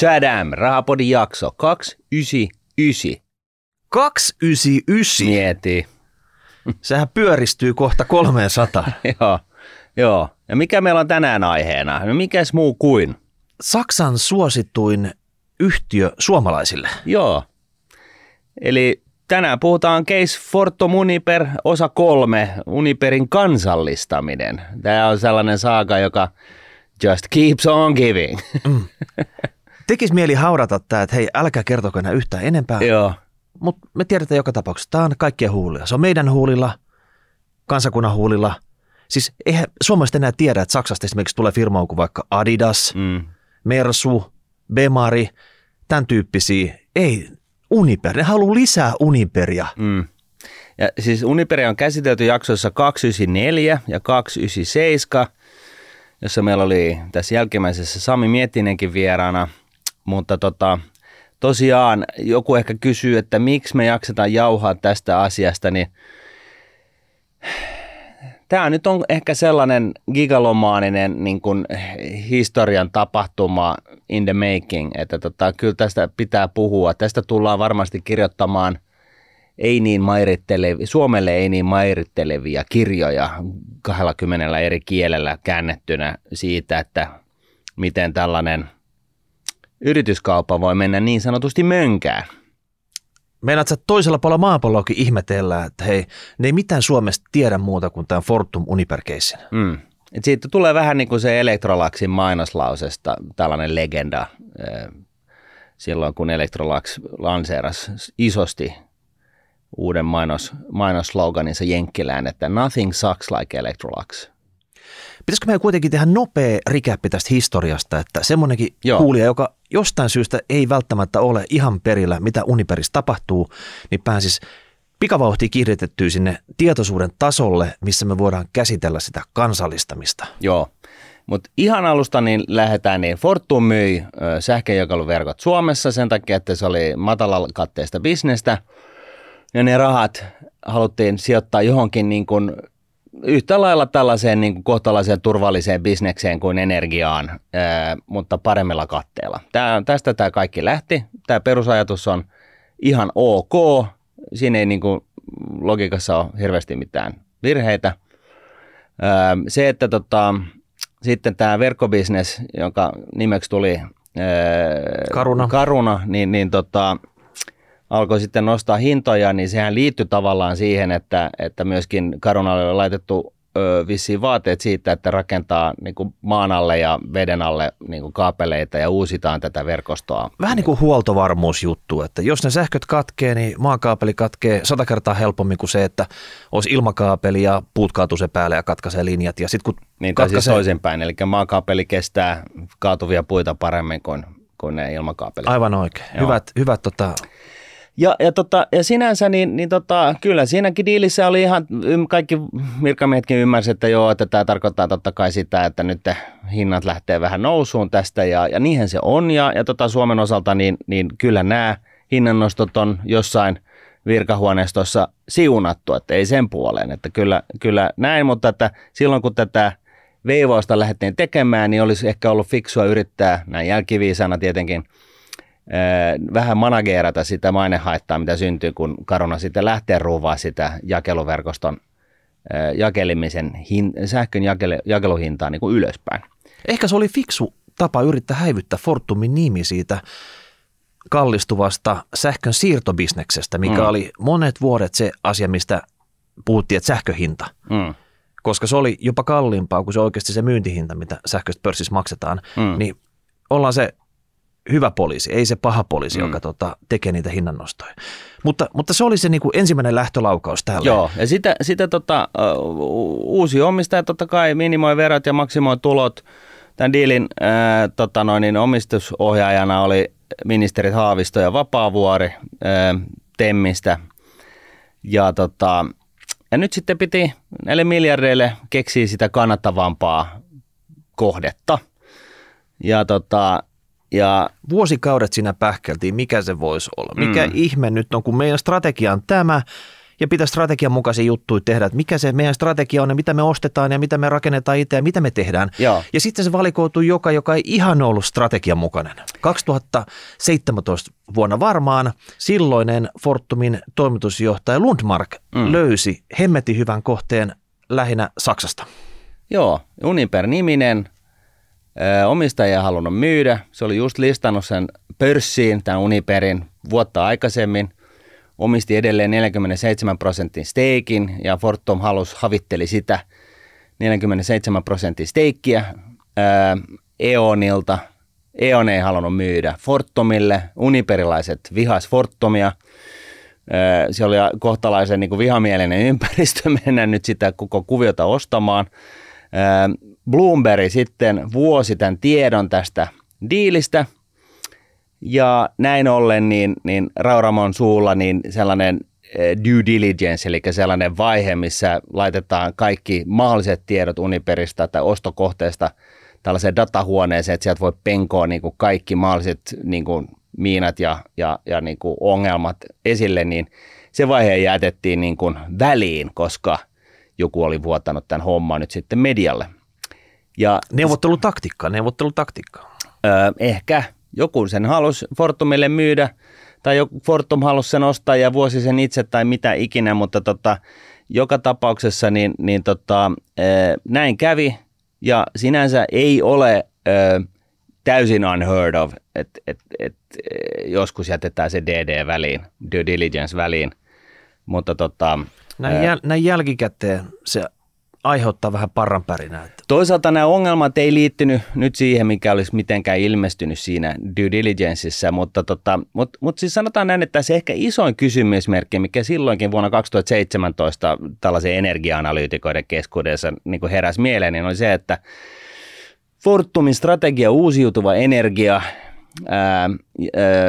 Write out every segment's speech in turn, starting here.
Chadam, Rahapodin jakso 299. 299. Mieti. Sehän pyöristyy kohta 300. joo, joo. Ja mikä meillä on tänään aiheena? No mikäs muu kuin? Saksan suosituin yhtiö suomalaisille. Joo. Eli tänään puhutaan Case Fortum Uniper osa kolme, Uniperin kansallistaminen. Tämä on sellainen saaga, joka just keeps on giving. Mm. Tekisi mieli haudata tämä, että hei, älkää kertoko enää yhtään enempää. Joo. Mutta me tiedetään joka tapauksessa, tämä on kaikkien huulilla. Se on meidän huulilla, kansakunnan huulilla. Siis eihän suomalaiset enää tiedä, että Saksasta esimerkiksi tulee firma kuin vaikka Adidas, mm. Mersu, Bemari, tämän tyyppisiä. Ei, Uniper, ne haluaa lisää Uniperia. Mm. Ja siis Uniperia on käsitelty jaksoissa 294 ja 297, jossa meillä oli tässä jälkimmäisessä Sami Miettinenkin vieraana, mutta tota, tosiaan joku ehkä kysyy, että miksi me jaksetaan jauhaa tästä asiasta, niin tämä nyt on ehkä sellainen gigalomaaninen niin kuin historian tapahtuma in the making, että tota, kyllä tästä pitää puhua. Tästä tullaan varmasti kirjoittamaan ei niin Suomelle ei niin mairittelevia kirjoja 20 eri kielellä käännettynä siitä, että miten tällainen yrityskauppa voi mennä niin sanotusti mönkään. Meinaat että toisella puolella maapalloakin ihmetellään, että hei, ne ei mitään Suomesta tiedä muuta kuin tämän Fortum uniper mm. Et siitä tulee vähän niin kuin se Electrolaxin mainoslausesta tällainen legenda silloin, kun Electrolax lanseerasi isosti uuden mainos, mainossloganinsa Jenkkilään, että nothing sucks like Electrolux. Pitäisikö meidän kuitenkin tehdä nopea rikäppi tästä historiasta, että semmoinenkin Joo. kuulija, joka jostain syystä ei välttämättä ole ihan perillä, mitä Uniperissa tapahtuu, niin pääsisi pikavauhtia kiihdytettyä sinne tietoisuuden tasolle, missä me voidaan käsitellä sitä kansallistamista. Joo, mutta ihan alusta niin lähdetään, niin Fortum myi sähköjakeluverkot Suomessa sen takia, että se oli matalalakatteista bisnestä ja ne rahat haluttiin sijoittaa johonkin niin kuin yhtä lailla tällaiseen niin kuin kohtalaiseen turvalliseen bisnekseen kuin energiaan, ää, mutta paremmilla katteella. Tää, tästä tämä kaikki lähti. Tämä perusajatus on ihan ok. Siinä ei niin kuin, logiikassa ole hirveästi mitään virheitä. Ää, se, että tota, sitten tämä verkkobisnes, jonka nimeksi tuli ää, Karuna, Karuna niin, niin tota, alkoi sitten nostaa hintoja, niin sehän liittyi tavallaan siihen, että, että myöskin Carunalle on laitettu ö, vissiin vaateet siitä, että rakentaa niin kuin maan alle ja veden alle niin kuin kaapeleita ja uusitaan tätä verkostoa. Vähän niin kuin huoltovarmuusjuttu, että jos ne sähköt katkee, niin maakaapeli katkee sata kertaa helpommin kuin se, että olisi ilmakaapeli ja puut kaatuu se päälle ja katkaisee linjat. Ja sit kun niin, tai siis katkaisee... siis toisinpäin, eli maakaapeli kestää kaatuvia puita paremmin kuin, kuin ne ilmakaapelit. Aivan oikein. Joo. Hyvät, hyvät tota, ja, ja, tota, ja sinänsä niin, niin tota, kyllä siinäkin diilissä oli ihan, kaikki virkamiehetkin ymmärsivät, että joo, että tämä tarkoittaa totta kai sitä, että nyt hinnat lähtee vähän nousuun tästä ja, ja niinhän se on. Ja, ja tota Suomen osalta niin, niin kyllä nämä hinnannostot on jossain virkahuoneistossa siunattu, että ei sen puoleen, että kyllä, kyllä näin, mutta että silloin kun tätä veivausta lähdettiin tekemään, niin olisi ehkä ollut fiksua yrittää, näin jälkiviisana tietenkin – vähän manageerata sitä mainehaittaa, mitä syntyy, kun Karuna sitten lähtee ruuvaa sitä jakeluverkoston jakelimisen, hin, sähkön jakele, jakeluhintaa niin kuin ylöspäin. Ehkä se oli fiksu tapa yrittää häivyttää Fortumin nimi siitä kallistuvasta sähkön siirtobisneksestä, mikä mm. oli monet vuodet se asia, mistä puhuttiin, että sähköhinta. Mm. Koska se oli jopa kalliimpaa kuin se oikeasti se myyntihinta, mitä sähköistä pörssissä maksetaan. Mm. Niin ollaan se hyvä poliisi, ei se paha poliisi, mm. joka tota, tekee niitä hinnannostoja. Mutta, mutta se oli se niin kuin ensimmäinen lähtölaukaus täällä. Joo, ja sitä, sitä tota, uusi omistaja totta kai minimoi verot ja maksimoi tulot. Tämän diilin äh, tota noin, niin omistusohjaajana oli ministerit Haavisto ja Vapaavuori äh, Temmistä. Ja, tota, ja nyt sitten piti näille miljardeille keksiä sitä kannattavampaa kohdetta. Ja tota, ja vuosikaudet siinä pähkeltiin, mikä se voisi olla. Mikä mm. ihme nyt on, kun meidän strategia on tämä, ja pitää strategian mukaisia juttuja tehdä, että mikä se meidän strategia on ja mitä me ostetaan ja mitä me rakennetaan itse ja mitä me tehdään. Joo. Ja sitten se valikoituu joka, joka ei ihan ollut strategian mukainen. 2017 vuonna varmaan silloinen Fortumin toimitusjohtaja Lundmark mm. löysi hemmetin hyvän kohteen lähinnä Saksasta. Joo, Uniper-niminen, omistaja ei halunnut myydä. Se oli just listannut sen pörssiin, tämän Uniperin, vuotta aikaisemmin. Omisti edelleen 47 prosentin steikin ja Fortum halus, havitteli sitä 47 prosentin steikkiä E.ONilta. E.ON ei halunnut myydä Fortumille. Uniperilaiset vihas Fortumia. Se oli kohtalaisen niin kuin vihamielinen ympäristö mennä nyt sitä koko kuviota ostamaan. Bloomberg sitten vuosi tämän tiedon tästä diilistä ja näin ollen niin, niin Rauramon suulla niin sellainen due diligence, eli sellainen vaihe, missä laitetaan kaikki mahdolliset tiedot Uniperista tai ostokohteesta tällaiseen datahuoneeseen, että sieltä voi penkoa niin kuin kaikki mahdolliset niin kuin miinat ja, ja, ja niin kuin ongelmat esille, niin se vaihe jätettiin niin kuin väliin, koska joku oli vuotanut tämän homman nyt sitten medialle. Ja, neuvottelutaktiikka, neuvottelutaktiikka. Öö, ehkä joku sen halusi Fortumille myydä, tai joku Fortum halusi sen ostaa ja vuosi sen itse tai mitä ikinä, mutta tota, joka tapauksessa niin, niin tota, öö, näin kävi ja sinänsä ei ole öö, täysin unheard of, että et, et, joskus jätetään se DD väliin, due diligence väliin, mutta tota, näin, jäl, näin jälkikäteen se aiheuttaa vähän parranpärinää. Toisaalta nämä ongelmat ei liittynyt nyt siihen, mikä olisi mitenkään ilmestynyt siinä due diligenceissa, mutta, tota, mutta, mutta siis sanotaan näin, että se ehkä isoin kysymysmerkki, mikä silloinkin vuonna 2017 tällaisen energia-analyytikoiden keskuudessa niin kuin heräsi mieleen, niin oli se, että Fortumin strategia uusiutuva energia, ää, ää,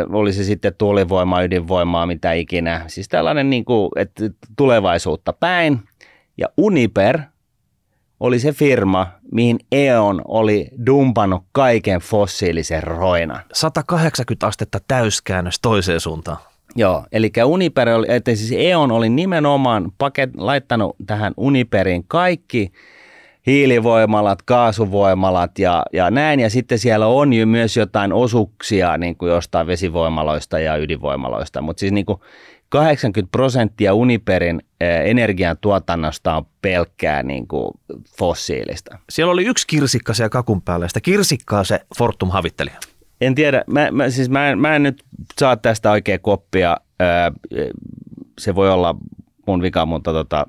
oli se sitten tuulivoimaa, ydinvoimaa, mitä ikinä, siis tällainen niin kuin, että tulevaisuutta päin, ja Uniper – oli se firma, mihin E.ON oli dumpannut kaiken fossiilisen roinan. 180 astetta täyskäännös toiseen suuntaan. Joo, eli Uniper oli, että siis E.ON oli nimenomaan paket, laittanut tähän Uniperin kaikki hiilivoimalat, kaasuvoimalat ja, ja näin. Ja sitten siellä on jo myös jotain osuuksia niin kuin jostain vesivoimaloista ja ydinvoimaloista. Mutta siis niin kuin 80 prosenttia Uniperin energiantuotannosta on pelkkää niin kuin fossiilista. Siellä oli yksi kirsikka siellä kakun päällä, sitä kirsikkaa se Fortum havitteli. En tiedä, mä, mä, siis mä, en, mä en nyt saa tästä oikein koppia. Se voi olla mun vika, mutta tota,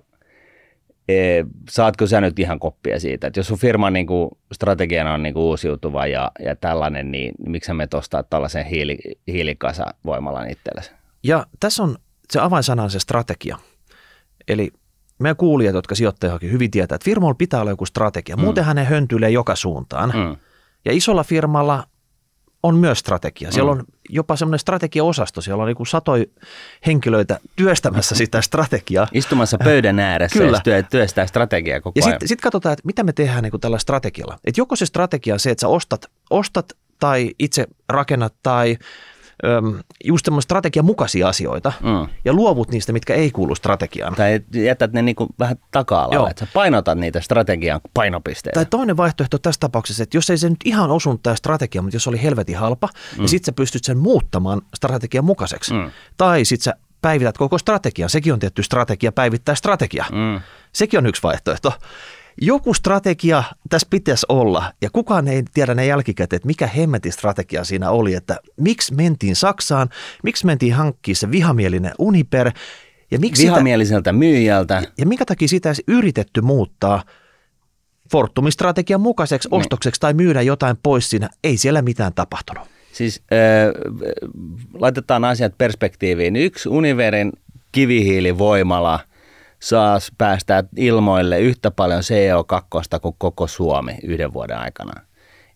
e, saatko sä nyt ihan koppia siitä, että jos sun firman niin kuin, strategiana on niin kuin, uusiutuva ja, ja tällainen, niin, niin miksi me ostaa tällaisen hiili, hiilikasavoimalan itsellesi? Ja tässä on se avainsana on se strategia. Eli meidän kuulijat, jotka sijoittajakin hyvin tietää, että firmalla pitää olla joku strategia. Mm. Muutenhan ne höntyilee joka suuntaan. Mm. Ja isolla firmalla on myös strategia. Siellä mm. on jopa semmoinen strategiaosasto. Siellä on niin satoi henkilöitä työstämässä sitä strategiaa. Istumassa pöydän ääressä Kyllä. ja työstää strategiaa koko ja ajan. Sitten sit katsotaan, että mitä me tehdään niin tällä strategialla. Että joko se strategia on se, että sä ostat, ostat tai itse rakennat tai just semmoinen strategian mukaisia asioita mm. ja luovut niistä, mitkä ei kuulu strategiaan. Tai jätät ne niin kuin vähän taka-alalle, että sä painotat niitä strategian painopisteitä. Tai toinen vaihtoehto tässä tapauksessa, että jos ei se nyt ihan osunut tämä strategia, mutta jos oli helvetin halpa, niin mm. niin sitten sä pystyt sen muuttamaan strategian mukaiseksi. Mm. Tai sitten sä päivität koko strategian. Sekin on tietty strategia, päivittää strategia. Mm. Sekin on yksi vaihtoehto joku strategia tässä pitäisi olla, ja kukaan ei tiedä ne jälkikäteen, että mikä hemmetin strategia siinä oli, että miksi mentiin Saksaan, miksi mentiin hankkimaan se vihamielinen Uniper, ja miksi Vihamieliseltä sitä, myyjältä. Ja minkä takia sitä ei yritetty muuttaa Fortumin strategian mukaiseksi niin. ostokseksi tai myydä jotain pois siinä, ei siellä mitään tapahtunut. Siis äh, laitetaan asiat perspektiiviin. Yksi Univerin kivihiilivoimala – saa päästää ilmoille yhtä paljon CO2 kuin koko Suomi yhden vuoden aikana.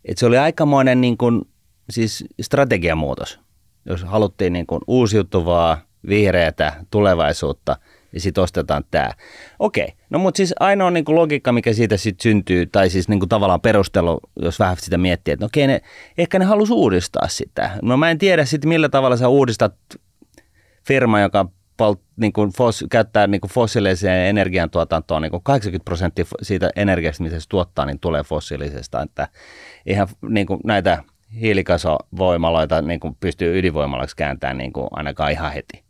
Et se oli aikamoinen niin kuin, siis strategiamuutos. Jos haluttiin niin kuin uusiutuvaa, vihreätä tulevaisuutta, niin sitten ostetaan tämä. Okei, no mutta siis ainoa niin kuin logiikka, mikä siitä sitten syntyy, tai siis niin tavallaan perustelu, jos vähän sitä miettii, että no okei, ne, ehkä ne halusi uudistaa sitä. No mä en tiedä sitten, millä tavalla sä uudistat firma, joka polt, niin kuin fos, käyttää niin kuin fossiiliseen energiantuotantoon, niin kuin 80 prosenttia siitä energiasta, mitä se tuottaa, niin tulee fossiilisesta. Että ihan niin kuin näitä hiilikasovoimaloita niin kuin pystyy ydinvoimalaksi kääntämään niin kuin ainakaan ihan heti.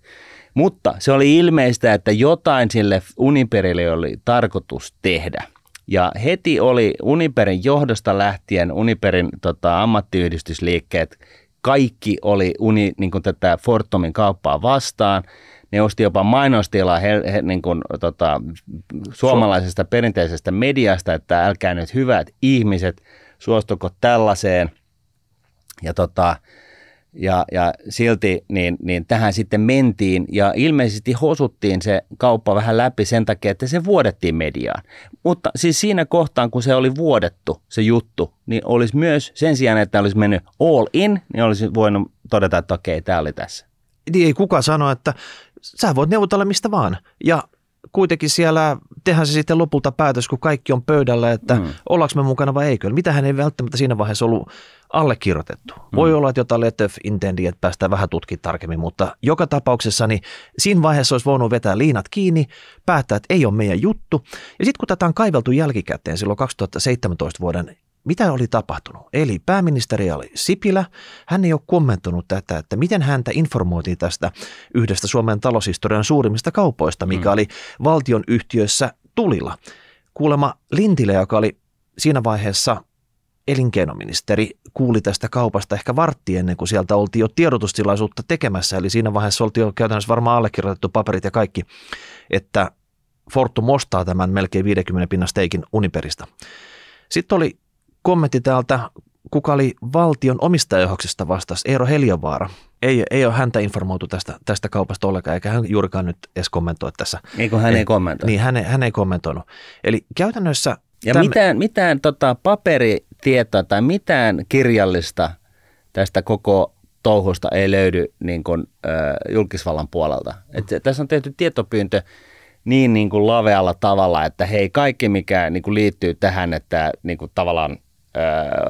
Mutta se oli ilmeistä, että jotain sille Uniperille oli tarkoitus tehdä. Ja heti oli Uniperin johdosta lähtien, Uniperin tota, ammattiyhdistysliikkeet, kaikki oli uni, niin kuin tätä Fortumin kauppaa vastaan. Ne osti jopa mainostilaa he, he, niin kuin, tota, suomalaisesta perinteisestä mediasta, että älkää nyt hyvät ihmiset, suostuko tällaiseen. Ja tota, ja, ja silti niin, niin tähän sitten mentiin ja ilmeisesti hosuttiin se kauppa vähän läpi sen takia, että se vuodettiin mediaan. Mutta siis siinä kohtaan, kun se oli vuodettu se juttu, niin olisi myös sen sijaan, että olisi mennyt all in, niin olisi voinut todeta, että okei, tämä oli tässä. Niin ei kukaan sano, että sä voit neuvotella mistä vaan. Ja kuitenkin siellä tehdään se sitten lopulta päätös, kun kaikki on pöydällä, että mm. ollaanko me mukana vai eikö. Mitähän ei välttämättä siinä vaiheessa ollut allekirjoitettu. Mm. Voi olla, että jotain letter intendi, että päästään vähän tutkimaan tarkemmin, mutta joka tapauksessa niin siinä vaiheessa olisi voinut vetää liinat kiinni, päättää, että ei ole meidän juttu. Ja sitten kun tätä on kaiveltu jälkikäteen silloin 2017 vuoden mitä oli tapahtunut? Eli pääministeri oli Sipilä. Hän ei ole kommentoinut tätä, että miten häntä informoitiin tästä yhdestä Suomen taloushistorian suurimmista kaupoista, mikä mm. oli valtion yhtiössä tulilla. Kuulema Lintilä, joka oli siinä vaiheessa elinkeinoministeri, kuuli tästä kaupasta ehkä vartti ennen kuin sieltä oltiin jo tiedotustilaisuutta tekemässä. Eli siinä vaiheessa oltiin jo käytännössä varmaan allekirjoitettu paperit ja kaikki, että Fortum ostaa tämän melkein 50 pinnan steikin Uniperista. Sitten oli kommentti täältä, kuka oli valtion omistajajohdoksesta vastas, Eero Heliovaara. Ei, ei ole häntä informoitu tästä, tästä kaupasta ollenkaan, eikä hän juurikaan nyt edes kommentoi tässä. Eikö hän ei, ei kommentoi? Niin, hän ei, hän ei kommentoinut. Eli käytännössä... Ja tämän, mitään, mitään tota, paperitietoa tai mitään kirjallista tästä koko touhusta ei löydy niin kuin, äh, julkisvallan puolelta. Et, tässä on tehty tietopyyntö niin, niin kuin lavealla tavalla, että hei, kaikki mikä niin kuin liittyy tähän, että niin kuin tavallaan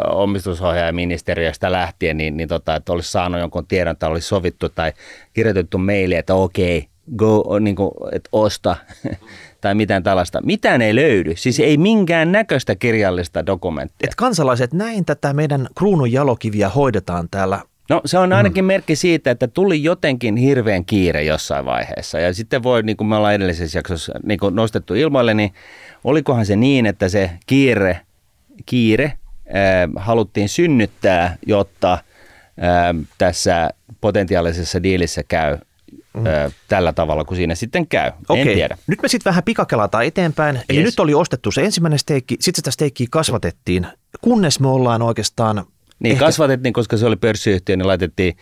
omistusohjaajaministeriöstä lähtien, niin, niin tota, että olisi saanut jonkun tiedon, että olisi sovittu tai kirjoitettu meili, että okei, go, niin kuin, että osta tai mitään tällaista. Mitään ei löydy, siis ei minkään näköistä kirjallista dokumenttia. Et kansalaiset, näin tätä meidän kruunun jalokiviä hoidetaan täällä No se on ainakin mm. merkki siitä, että tuli jotenkin hirveän kiire jossain vaiheessa. Ja sitten voi, niin kuin me ollaan edellisessä jaksossa niin kuin nostettu ilmoille, niin olikohan se niin, että se kiire, kiire haluttiin synnyttää, jotta tässä potentiaalisessa diilissä käy mm. tällä tavalla, kun siinä sitten käy. Okei. En tiedä. Nyt me sitten vähän pikakelataan eteenpäin. Eli yes. nyt oli ostettu se ensimmäinen steikki, sitten sitä steikkiä kasvatettiin, kunnes me ollaan oikeastaan niin, Ehkä. kasvatettiin, koska se oli pörssiyhtiö, niin laitettiin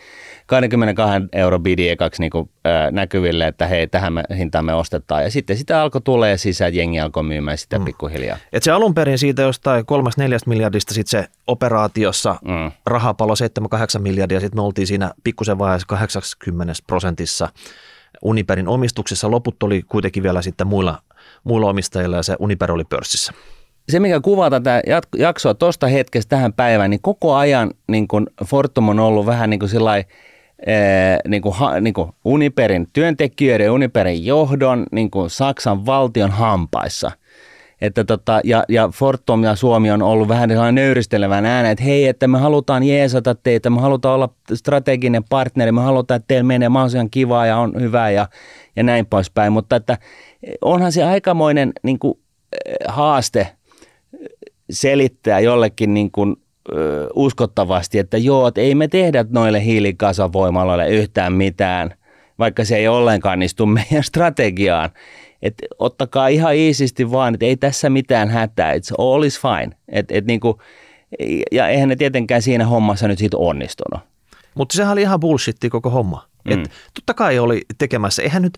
22 euro bidi ekaksi niin kuin, äh, näkyville, että hei, tähän me, hintaan me ostetaan. Ja sitten sitä alkoi tulee sisään, jengi alkoi myymään sitä mm. pikkuhiljaa. Et se alun perin siitä jostain 3-4 miljardista sitten se operaatiossa mm. rahapalo 7-8 miljardia, sitten me oltiin siinä pikkusen vaiheessa 80 prosentissa Uniperin omistuksessa. Loput oli kuitenkin vielä sitten muilla, muilla omistajilla ja se Uniper oli pörssissä se, mikä kuvaa tätä jaksoa tuosta hetkestä tähän päivään, niin koko ajan niin kun Fortum on ollut vähän niin kuin sillai, niin kuin, niin kuin Uniperin työntekijöiden, Uniperin johdon, niin kuin Saksan valtion hampaissa. Että tota, ja, ja Fortum ja Suomi on ollut vähän sellainen nöyristelevän äänen, että hei, että me halutaan jeesata teitä, me halutaan olla strateginen partneri, me halutaan, että teillä menee mahdollisimman kivaa ja on hyvää ja, ja näin poispäin. Mutta että onhan se aikamoinen niin kuin, haaste selittää jollekin niin kuin, ö, uskottavasti, että joo, että ei me tehdä noille hiilikasavoimaloille yhtään mitään, vaikka se ei ollenkaan istu meidän strategiaan. Että ottakaa ihan iisisti vaan, että ei tässä mitään hätää, it's all is fine. Et, et niin kuin, ja eihän ne tietenkään siinä hommassa nyt siitä onnistunut. Mutta sehän oli ihan bullshitti koko homma. Mm. Et totta kai oli tekemässä, eihän nyt,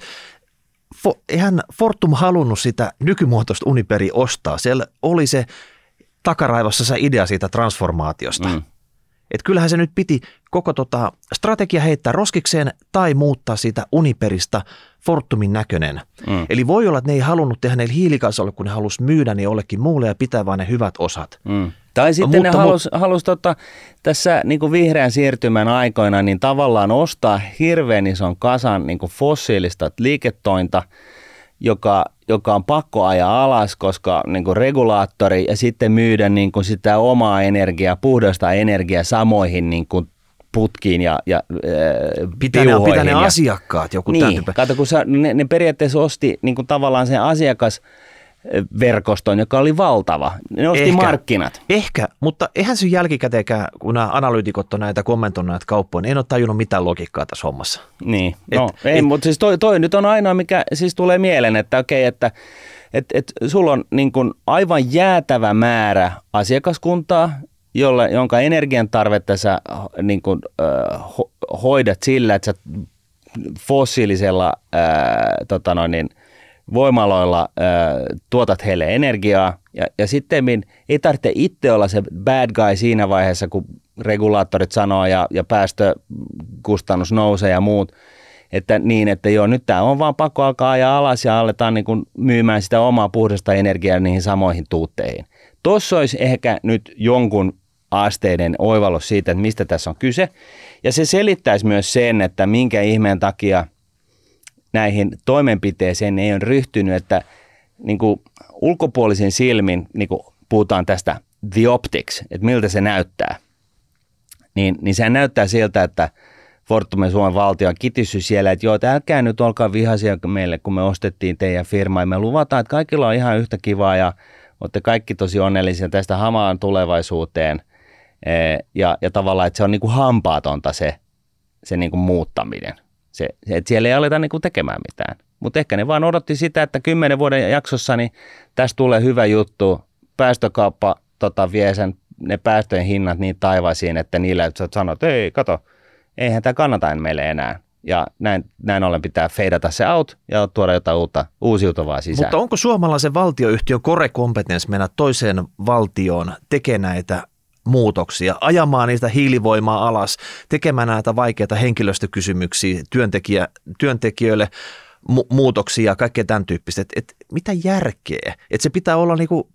eihän Fortum halunnut sitä nykymuotoista Uniperi ostaa. Siellä oli se takaraivossa se idea siitä transformaatiosta. Mm. Että kyllähän se nyt piti koko tota strategia heittää roskikseen tai muuttaa siitä Uniperista Fortumin näköinen. Mm. Eli voi olla, että ne ei halunnut tehdä ne hiilikasolle, kun ne halusi myydä ne jollekin muulle ja pitää vain ne hyvät osat. Mm. Tai sitten mutta, ne halusi halus, tota, tässä niin kuin vihreän siirtymän aikoina niin tavallaan ostaa hirveän ison kasan niin kuin fossiilista liiketointa, joka, joka on pakko ajaa alas, koska niin kuin regulaattori ja sitten myydä niin kuin sitä omaa energiaa, puhdasta energiaa samoihin niin kuin putkiin ja, ja äh, pitää, ne, pitää ne asiakkaat joku niin, kato, kun sä, ne, ne periaatteessa osti niin kuin tavallaan sen asiakas verkoston, joka oli valtava. Ne osti ehkä, markkinat. Ehkä, mutta eihän se jälkikäteenkään, kun nämä analyytikot on näitä kommentoineet näitä kauppoja, niin en ole tajunnut mitään logiikkaa tässä hommassa. Niin, et, no ei, et, mutta siis toi, toi nyt on ainoa, mikä siis tulee mieleen, että okei, että et, et sulla on niin kuin aivan jäätävä määrä asiakaskuntaa, jolle, jonka energian tarvetta sä niin kuin, äh, ho, hoidat sillä, että sä fossiilisella äh, tota noin, niin, voimaloilla äh, tuotat heille energiaa ja, ja sitten ei tarvitse itse olla se bad guy siinä vaiheessa, kun regulaattorit sanoo ja, ja päästökustannus nousee ja muut, että niin, että joo, nyt tämä on vaan pakko alkaa ajaa alas ja aletaan niin kuin myymään sitä omaa puhdasta energiaa niihin samoihin tuutteihin. Tuossa olisi ehkä nyt jonkun asteiden oivallus siitä, että mistä tässä on kyse. Ja se selittäisi myös sen, että minkä ihmeen takia – näihin toimenpiteeseen ei ole ryhtynyt, että niin kuin ulkopuolisin silmin niin kuin puhutaan tästä the optics, että miltä se näyttää, niin, niin se näyttää siltä, että Fortumin Suomen valtio on kitissy siellä, että joo, älkää nyt olkaa vihaisia meille, kun me ostettiin teidän firmaa. Ja me luvataan, että kaikilla on ihan yhtä kivaa ja olette kaikki tosi onnellisia tästä hamaan tulevaisuuteen. Ja, ja tavallaan, että se on niin kuin hampaatonta se, se niin kuin muuttaminen. Se, että siellä ei aleta niin kuin tekemään mitään. Mutta ehkä ne vaan odotti sitä, että kymmenen vuoden jaksossa niin tästä tulee hyvä juttu. Päästökauppa tota, vie sen, ne päästöjen hinnat niin taivaisiin, että niillä että sanoo, että ei, kato, eihän tämä kannata meille enää. Ja näin, näin ollen pitää feidata se out ja tuoda jotain uutta uusiutuvaa sisään. Mutta onko suomalaisen valtioyhtiön core competence mennä toiseen valtioon tekemään näitä muutoksia, ajamaan niistä hiilivoimaa alas, tekemään näitä vaikeita henkilöstökysymyksiä työntekijä, työntekijöille, mu- muutoksia ja kaikkea tämän tyyppistä. Et, et, mitä järkeä? Et se pitää olla niinku,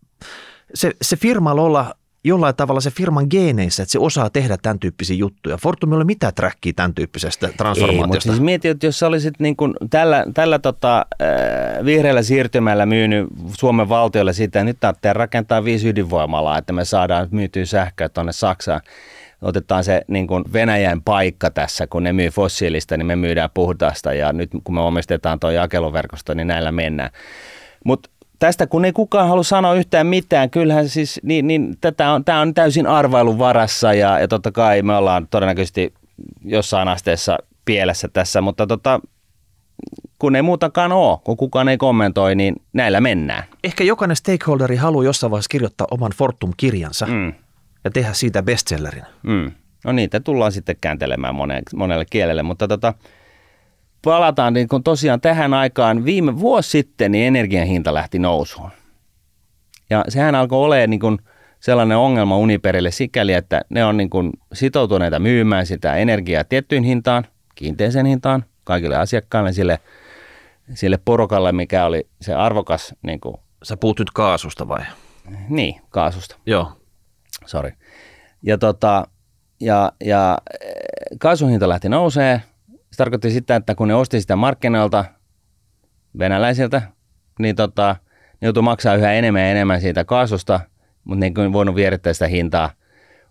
se, se firma olla jollain tavalla se firman geeneissä, että se osaa tehdä tämän tyyppisiä juttuja. Fortum ei ole mitään trackia tämän tyyppisestä transformaatiosta. Ei, mutta siis mieti, että jos sä olisit niin kuin tällä, tällä tota, äh, vihreällä siirtymällä myynyt Suomen valtiolle sitä, että nyt tarvitsee rakentaa viisi ydinvoimalaa, että me saadaan myytyä sähköä tuonne Saksaan otetaan se niin kuin Venäjän paikka tässä, kun ne myy fossiilista, niin me myydään puhdasta ja nyt kun me omistetaan tuo jakeluverkosto, niin näillä mennään. Mutta tästä kun ei kukaan halua sanoa yhtään mitään, kyllähän siis, niin, niin tätä on, tämä on täysin arvailun varassa ja, ja totta kai me ollaan todennäköisesti jossain asteessa pielessä tässä, mutta tota, kun ei muutakaan ole, kun kukaan ei kommentoi, niin näillä mennään. Ehkä jokainen stakeholderi haluaa jossain vaiheessa kirjoittaa oman Fortum-kirjansa mm. ja tehdä siitä bestsellerin. Mm. No niitä tullaan sitten kääntelemään monelle, monelle kielelle, mutta tota, palataan niin kun tosiaan tähän aikaan, viime vuosi sitten niin energian hinta lähti nousuun. Ja sehän alkoi olemaan niin kun sellainen ongelma Uniperille sikäli, että ne on niin kun sitoutuneita myymään sitä energiaa tiettyyn hintaan, kiinteiseen hintaan, kaikille asiakkaille, sille, sille porukalle, mikä oli se arvokas. Niin kun, Sä puhut nyt kaasusta vai? Niin, kaasusta. Joo. Sorry. Ja, tota, ja, ja kaasuhinta lähti nousee, se tarkoitti sitä, että kun ne osti sitä markkinoilta venäläisiltä, niin tota, ne joutui maksaa yhä enemmän ja enemmän siitä kaasusta, mutta ne ei voinut vierittää sitä hintaa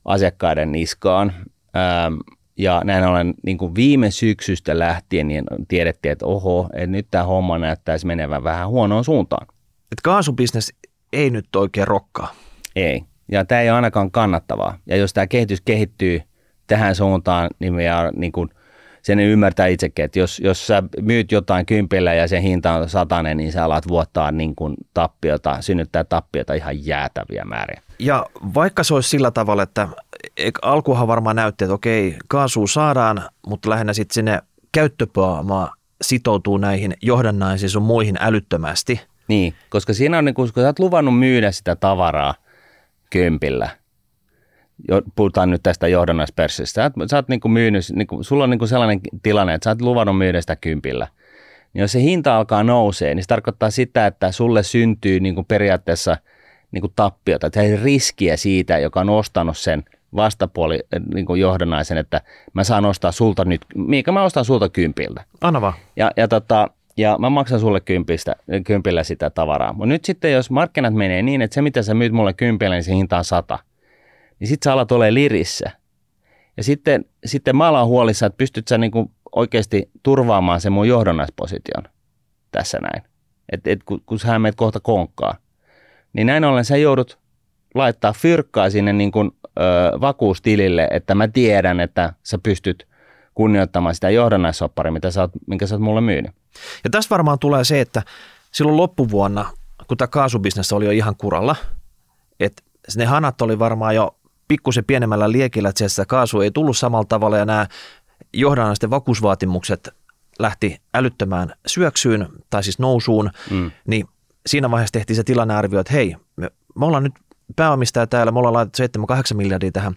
asiakkaiden niskaan. Ähm, ja näin ollen niin kuin viime syksystä lähtien niin tiedettiin, että oho, että nyt tämä homma näyttäisi menevän vähän huonoon suuntaan. Et kaasubisnes ei nyt oikein rokkaa. Ei. Ja tämä ei ole ainakaan kannattavaa. Ja jos tämä kehitys kehittyy tähän suuntaan, niin me niin kuin – sen ymmärtää itsekin, että jos, jos sä myyt jotain kympillä ja sen hinta on satanen, niin sä alat vuottaa niin kuin tappiota, synnyttää tappiota ihan jäätäviä määriä. Ja vaikka se olisi sillä tavalla, että alkuhan varmaan näytti, että okei, kaasua saadaan, mutta lähinnä sitten sinne käyttöpääoma sitoutuu näihin johdannaisiin sun muihin älyttömästi. Niin, koska siinä on, niin kun sä oot luvannut myydä sitä tavaraa kympillä – jo, puhutaan nyt tästä johdannaispörssistä, sä, sä oot niin kuin myynyt, niin kuin, sulla on niin kuin sellainen tilanne, että sä oot luvannut myydä sitä kympillä, niin jos se hinta alkaa nousee, niin se tarkoittaa sitä, että sulle syntyy niin kuin periaatteessa niin kuin tappiota, että riskiä siitä, joka on ostanut sen vastapuoli niin kuin johdannaisen, että mä saan ostaa sulta nyt, mikä mä ostan sulta kympiltä. Anna vaan. Ja, ja, tota, ja mä maksan sulle kympistä, kympillä sitä tavaraa. Mutta nyt sitten, jos markkinat menee niin, että se mitä sä myyt mulle kympillä, niin se hinta on sata, niin sitten sä alat ole lirissä. Ja sitten, sitten mä alan huolissa, että pystyt sä niin oikeasti turvaamaan sen mun johdonnaisposition tässä näin. Että et, kun, kun sä meet kohta konkkaa, niin näin ollen sä joudut laittaa fyrkkaa sinne niin kuin, ö, vakuustilille, että mä tiedän, että sä pystyt kunnioittamaan sitä johdannaissopparia, mitä sä oot, minkä sä oot mulle myynyt. Ja tässä varmaan tulee se, että silloin loppuvuonna, kun tämä kaasubisnes oli jo ihan kuralla, että ne hanat oli varmaan jo pikkusen pienemmällä liekillä, että sitä kaasu ei tullut samalla tavalla ja nämä johdannaisten vakuusvaatimukset lähti älyttömään syöksyyn tai siis nousuun, mm. niin siinä vaiheessa tehtiin se tilannearvio, että hei, me, me ollaan nyt pääomistaja täällä, me ollaan laitettu 7-8 miljardia tähän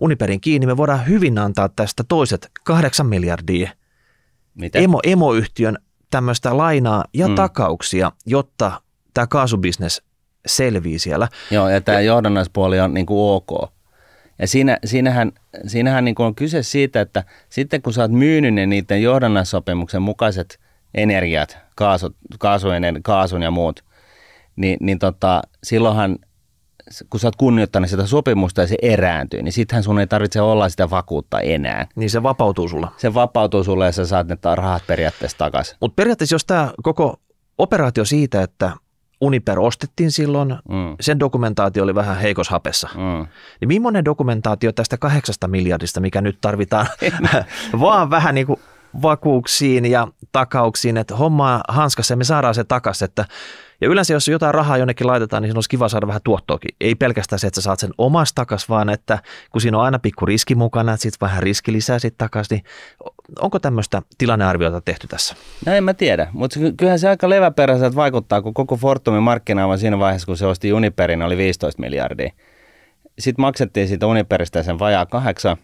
Uniperin kiinni, me voidaan hyvin antaa tästä toiset 8 miljardia Mitä? Emo, emoyhtiön tämmöistä lainaa ja mm. takauksia, jotta tämä kaasubisnes selvii siellä. Joo, ja tämä johdannaispuoli on niin kuin ok. Ja siinä, siinähän, siinähän niin kuin on kyse siitä, että sitten kun sä oot myynyt ne niiden johdannaissopimuksen mukaiset energiat, kaasut, kaasujen, kaasun ja muut, niin, niin tota, silloinhan kun sä oot kunnioittanut sitä sopimusta ja se erääntyy, niin sittenhän sun ei tarvitse olla sitä vakuutta enää. Niin se vapautuu sulla. Se vapautuu sulle ja sä saat ne rahat periaatteessa takaisin. Mutta periaatteessa jos tämä koko operaatio siitä, että Uniper ostettiin silloin, mm. sen dokumentaatio oli vähän heikos hapessa. Mm. Niin millainen dokumentaatio tästä kahdeksasta miljardista, mikä nyt tarvitaan, vaan vähän niin kuin vakuuksiin ja takauksiin, että hommaa hanskassa ja me saadaan se takaisin, että ja yleensä jos jotain rahaa jonnekin laitetaan, niin olisi kiva saada vähän tuottoakin. Ei pelkästään se, että sä saat sen omasta takas, vaan että kun siinä on aina pikku riski mukana, että sitten vähän riski lisää sitten takaisin, niin onko tämmöistä tilannearviota tehty tässä? No en mä tiedä, mutta kyllähän se aika leväperäiseltä vaikuttaa, kun koko Fortumin markkinaava siinä vaiheessa, kun se osti Uniperin, oli 15 miljardia. Sitten maksettiin siitä Uniperistä sen vajaa kahdeksan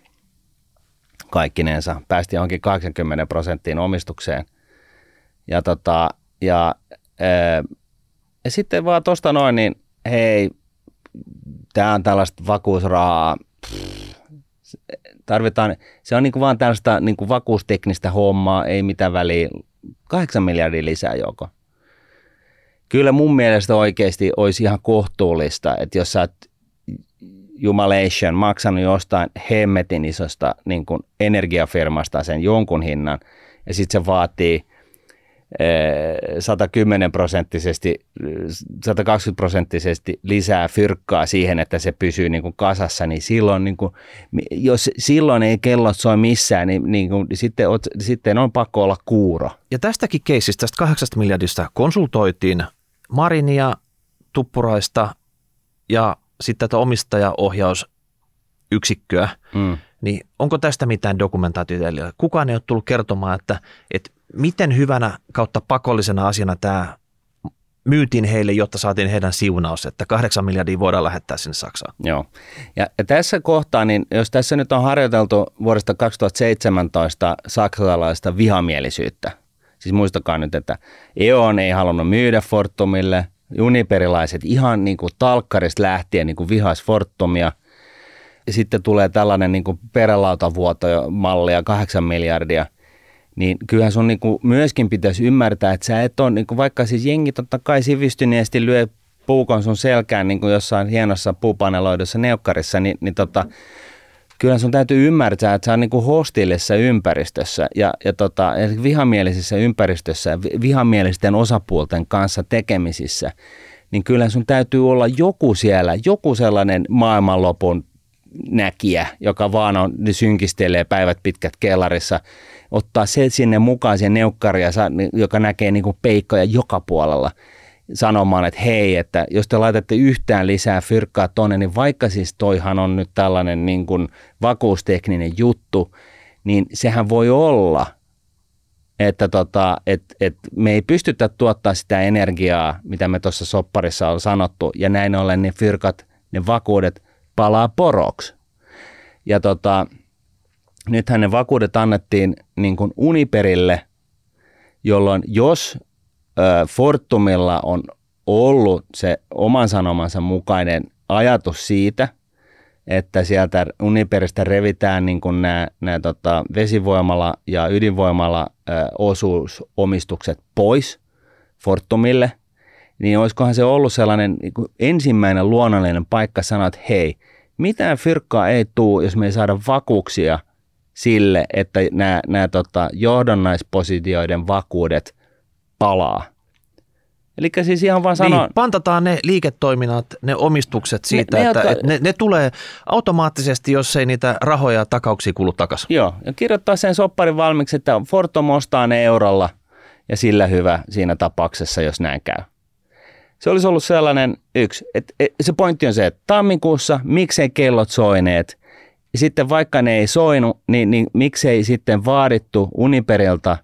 kaikkineensa. Päästiin johonkin 80 prosenttiin omistukseen. Ja, tota, ja ja sitten vaan tuosta noin, niin hei, tämä on tällaista vakuusrahaa. Tarvitaan, se on niinku vaan tällaista niinku vakuusteknistä hommaa, ei mitään väliä. Kahdeksan miljardia lisää joko. Kyllä mun mielestä oikeasti olisi ihan kohtuullista, että jos sä oot jumalation maksanut jostain hemmetin isosta niin energiafirmasta sen jonkun hinnan, ja sitten se vaatii – 110 prosenttisesti, 120 prosenttisesti lisää fyrkkaa siihen, että se pysyy niin kuin kasassa, niin silloin, niin kuin, jos silloin ei kellot soi missään, niin, niin kuin, sitten, sitten on pakko olla kuuro. Ja tästäkin keisistä, tästä kahdeksasta miljardista konsultoitiin Marinia, Tuppuraista ja sitten tätä omistajaohjausyksikköä, mm. niin onko tästä mitään dokumentaatiota? Kukaan ei ole tullut kertomaan, että, että miten hyvänä kautta pakollisena asiana tämä myytiin heille, jotta saatiin heidän siunaus, että kahdeksan miljardia voidaan lähettää sinne Saksaan. Joo. Ja, ja tässä kohtaa, niin jos tässä nyt on harjoiteltu vuodesta 2017 saksalaista vihamielisyyttä, siis muistakaa nyt, että E.ON ei halunnut myydä Fortumille, Uniperilaiset ihan niin kuin talkkarista lähtien niin kuin vihas Fortumia, sitten tulee tällainen niin kuin perälautavuoto-malli ja kahdeksan miljardia – niin kyllähän sun niin kuin myöskin pitäisi ymmärtää, että sä et ole, niin kuin vaikka siis jengi totta kai sivistyneesti lyö puukon sun selkään niin kuin jossain hienossa puupaneloidussa neukkarissa, niin, niin tota, kyllä sun täytyy ymmärtää, että sä on niin hostillisessa ympäristössä ja, ja tota, vihamielisessä ympäristössä ja vihamielisten osapuolten kanssa tekemisissä, niin kyllä sun täytyy olla joku siellä, joku sellainen maailmanlopun näkijä, joka vaan on, synkistelee päivät pitkät kellarissa – ottaa se sinne mukaan siihen neukkaria, joka näkee niin kuin peikkoja joka puolella sanomaan, että hei, että jos te laitatte yhtään lisää fyrkkaa tonne, niin vaikka siis toihan on nyt tällainen niin kuin vakuustekninen juttu, niin sehän voi olla, että tota, et, et me ei pystytä tuottaa sitä energiaa, mitä me tuossa sopparissa on sanottu, ja näin ollen ne fyrkat, ne vakuudet palaa poroksi. Ja tota, nythän ne vakuudet annettiin niin kuin Uniperille, jolloin jos Fortumilla on ollut se oman sanomansa mukainen ajatus siitä, että sieltä Uniperistä revitään niin kuin nämä, nämä tota, vesivoimalla ja ydinvoimalla ö, osuusomistukset pois Fortumille, niin olisikohan se ollut sellainen niin kuin ensimmäinen luonnollinen paikka sanoa, että hei, mitään fyrkkaa ei tule, jos me ei saada vakuuksia sille, että nämä, nämä tota, johdonnaispositioiden vakuudet palaa. Eli siis ihan vaan sanoa... Niin, pantataan ne liiketoiminnat, ne omistukset siitä, Ne- ne, että jotka- että ne, ne tulee automaattisesti, jos ei niitä rahoja ja takauksia kulu takaisin. Joo, ja kirjoittaa sen sopparin valmiiksi, että Fortum ostaa ne eurolla ja sillä hyvä siinä tapauksessa, jos näin käy. Se olisi ollut sellainen yksi, että et, se pointti on se, että tammikuussa miksei kellot soineet, ja sitten vaikka ne ei soinu, niin, niin miksei sitten vaadittu Uniperilta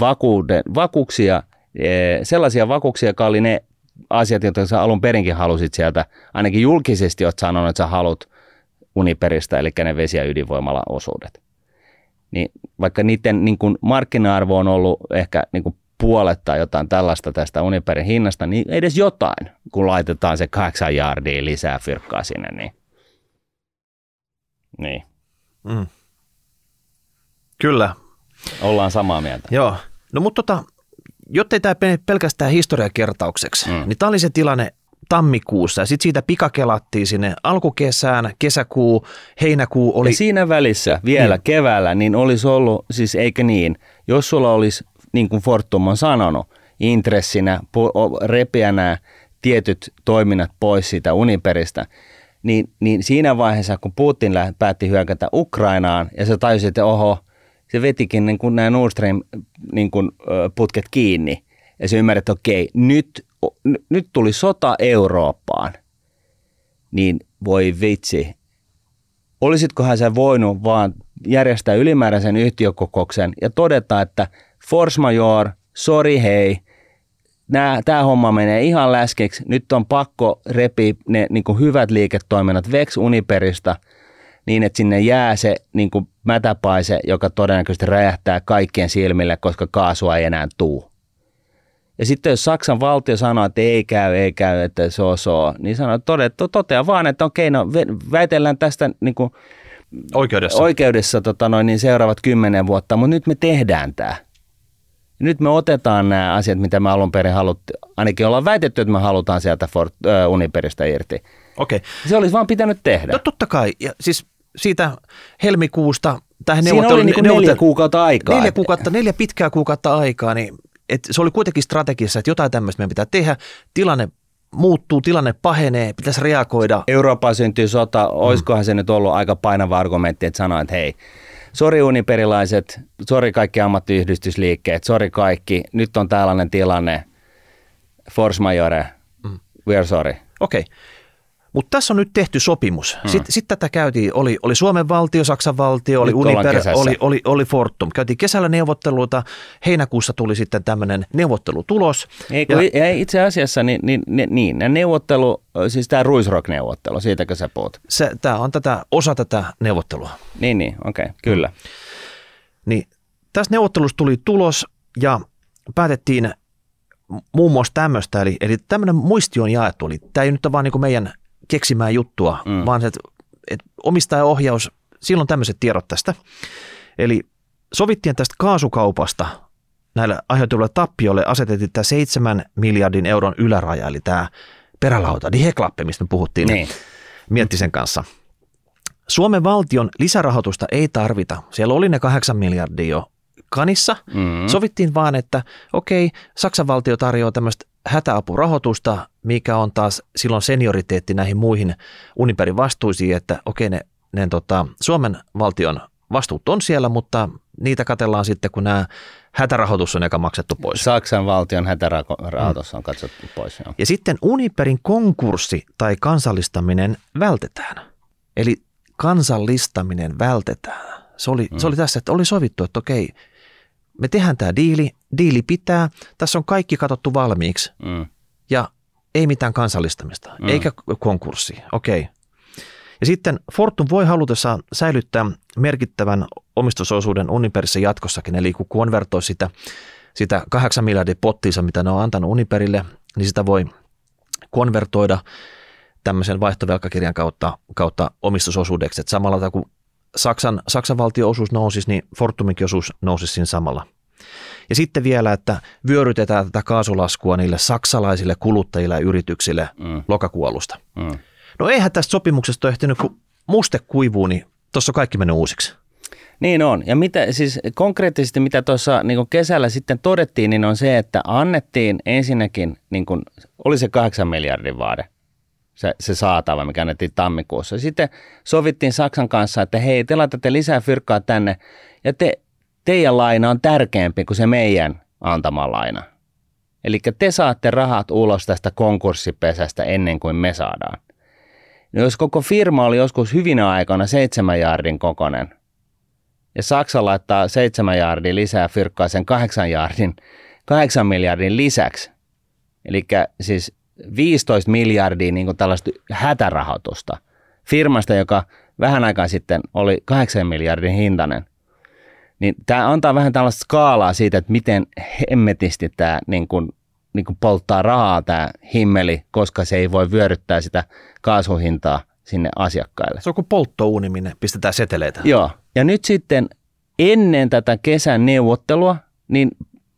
vakuuden, vakuuksia, eh, sellaisia vakuuksia, jotka oli ne asiat, joita sä alun perinkin halusit sieltä, ainakin julkisesti olet sanonut, että sä haluat Uniperistä, eli ne vesi- ja ydinvoimala osuudet niin vaikka niiden niin kuin markkina-arvo on ollut ehkä niin kuin puolet tai jotain tällaista tästä Uniperin hinnasta, niin edes jotain, kun laitetaan se 8 jardia lisää fyrkkaa sinne, niin, niin Mm. Kyllä, ollaan samaa mieltä. joo. No mutta tota, jottei tämä mene pelkästään historiakertaukseksi, Mm. niin tämä oli se tilanne tammikuussa ja sitten siitä pikakelattiin sinne alkukesään, kesäkuu, heinäkuu oli... Ja siinä välissä vielä Niin. keväällä, niin olisi ollut, siis eikö niin, jos sulla olisi, niin kuin Fortum on sanonut, intressinä repiä nämä tietyt toiminnat pois siitä Uniperistä, niin, niin siinä vaiheessa, kun Putin päätti hyökätä Ukrainaan ja se tajusi, että oho, se vetikin niin kuin nämä Nord Stream niin kuin, putket kiinni. Ja se ymmärrät, että okei, nyt, nyt tuli sota Eurooppaan. Niin voi vitsi, olisitkohan sä voinut vaan järjestää ylimääräisen yhtiökokouksen ja todeta, että force majeure, sorry hei, tämä homma menee ihan läskeksi, nyt on pakko repiä ne niin kuin hyvät liiketoiminnat Vex Uniperista niin, että sinne jää se niin kuin mätäpaise, joka todennäköisesti räjähtää kaikkien silmille, koska kaasua ei enää tuu. Ja sitten jos Saksan valtio sanoo, että ei käy, ei käy, että se on so, niin sanoo, että totea vaan, että okei, no väitellään tästä niin kuin Oikeudessa. oikeudessa tota noin, niin seuraavat kymmenen vuotta, mutta nyt me tehdään tämä. Nyt me otetaan nämä asiat, mitä me alun perin haluttiin, ainakin ollaan väitetty, että me halutaan sieltä Fort, äh, Uniperistä irti. Okei. Se olisi vaan pitänyt tehdä. No totta kai, ja siis siitä helmikuusta tähän Siinä oli niin neljä kuukautta aikaa. Neljä kuukautta, neljä pitkää kuukautta aikaa, niin et se oli kuitenkin strategiassa, että jotain tämmöistä meidän pitää tehdä. Tilanne muuttuu, tilanne pahenee, pitäisi reagoida. Eurooppaan syntyy sota, olisikohan se nyt ollut aika painava argumentti, että sanoa, että hei, sori uniperilaiset, sori kaikki ammattiyhdistysliikkeet, sori kaikki, nyt on tällainen tilanne, force majeure, we are sorry. Okei. Mutta tässä on nyt tehty sopimus. Hmm. Sitten sit tätä käytiin, oli, oli Suomen valtio, Saksan valtio, oli Nyt Uniper, oli, oli, oli Fortum. Käytiin kesällä neuvotteluita, heinäkuussa tuli sitten tämmöinen neuvottelutulos. Ei, kun ja, itse asiassa niin, niin, niin, niin neuvottelu, siis tämä Ruisrock-neuvottelu, siitäkö sä puhut? Se, tämä on tätä, osa tätä neuvottelua. Niin, niin, okei, okay, kyllä. Niin tässä neuvottelussa tuli tulos ja päätettiin muun muassa tämmöistä, eli, eli tämmöinen muisti on jaettu, eli tämä ei nyt ole vaan niin meidän keksimään juttua, Mm. vaan se, että, että omistajaohjaus, silloin tämmöiset tiedot tästä. Eli sovittiin tästä kaasukaupasta näille aiheutuille tappioille asetettiin tämä 7 miljardin euron yläraja, eli tämä perälauta, die Heklappe, mistä me puhuttiin Niin. Miettisen kanssa. Suomen valtion lisärahoitusta ei tarvita. Siellä oli ne 8 miljardia jo kanissa. Mm. Mm. Sovittiin vaan, että okei, Saksan valtio tarjoaa tämmöistä hätäapurahoitusta, mikä on taas silloin senioriteetti näihin muihin Uniperin vastuisiin, että okei, ne, ne tota, Suomen valtion vastuut on siellä, mutta niitä katellaan sitten, kun nämä hätärahoitus on eka maksettu pois. Saksan valtion hätärahoitus on katsottu pois. Joo. Ja sitten Uniperin konkurssi tai kansallistaminen vältetään. Eli kansallistaminen vältetään. Se oli, mm. se oli tässä, että oli sovittu, että okei, me tehdään tämä diili, diili pitää, tässä on kaikki katsottu valmiiksi Mm. ja ei mitään kansallistamista, Mm. eikä konkurssi, okei. Ja sitten Fortum voi halutessaan säilyttää merkittävän omistusosuuden Uniperissä jatkossakin, eli kun konvertoi sitä, sitä 8 miljardin pottiinsa, mitä ne on antanut Uniperille, niin sitä voi konvertoida tämmöisen vaihtovelkakirjan kautta, kautta omistusosuudeksi. Et samalla tavalla kuin Saksan, Saksan valtio-osuus nousisi, niin Fortuminkin osuus nousisi siinä samalla. Ja sitten vielä, että vyörytetään tätä kaasulaskua niille saksalaisille kuluttajille ja yrityksille mm. lokakuolusta. Mm. No eihän tästä sopimuksesta ole ehtinyt, kun muste kuivuu, niin tuossa kaikki menee uusiksi. Niin on. Ja mitä, siis konkreettisesti mitä tuossa niin kesällä sitten todettiin, niin on se, että annettiin ensinnäkin, niin kuin, oli se 8 miljardin vaade, se, se saatava, mikä annettiin tammikuussa. Sitten sovittiin Saksan kanssa, että hei, te laitatte lisää fyrkkaa tänne ja te, teidän laina on tärkeämpi kuin se meidän antama laina. Eli te saatte rahat ulos tästä konkurssipesästä ennen kuin me saadaan. No jos koko firma oli joskus hyvinä aikana 7 jaardin kokonen, ja Saksa laittaa 7 jaardia lisää fyrkkaa sen 8 jaardin, 8 miljardin lisäksi, eli siis 15 miljardia niin kuin tällaista hätärahoitusta firmasta, joka vähän aikaa sitten oli 8 miljardin hintainen, niin tämä antaa vähän tällaista skaalaa siitä, että miten hemmetisti tämä niin kuin, niin kuin polttaa rahaa tämä himmeli, koska se ei voi vyöryttää sitä kaasuhintaa sinne asiakkaille. Se on kuin polttouuni, minne pistetään seteleitä. Joo. Ja nyt sitten ennen tätä kesän neuvottelua, niin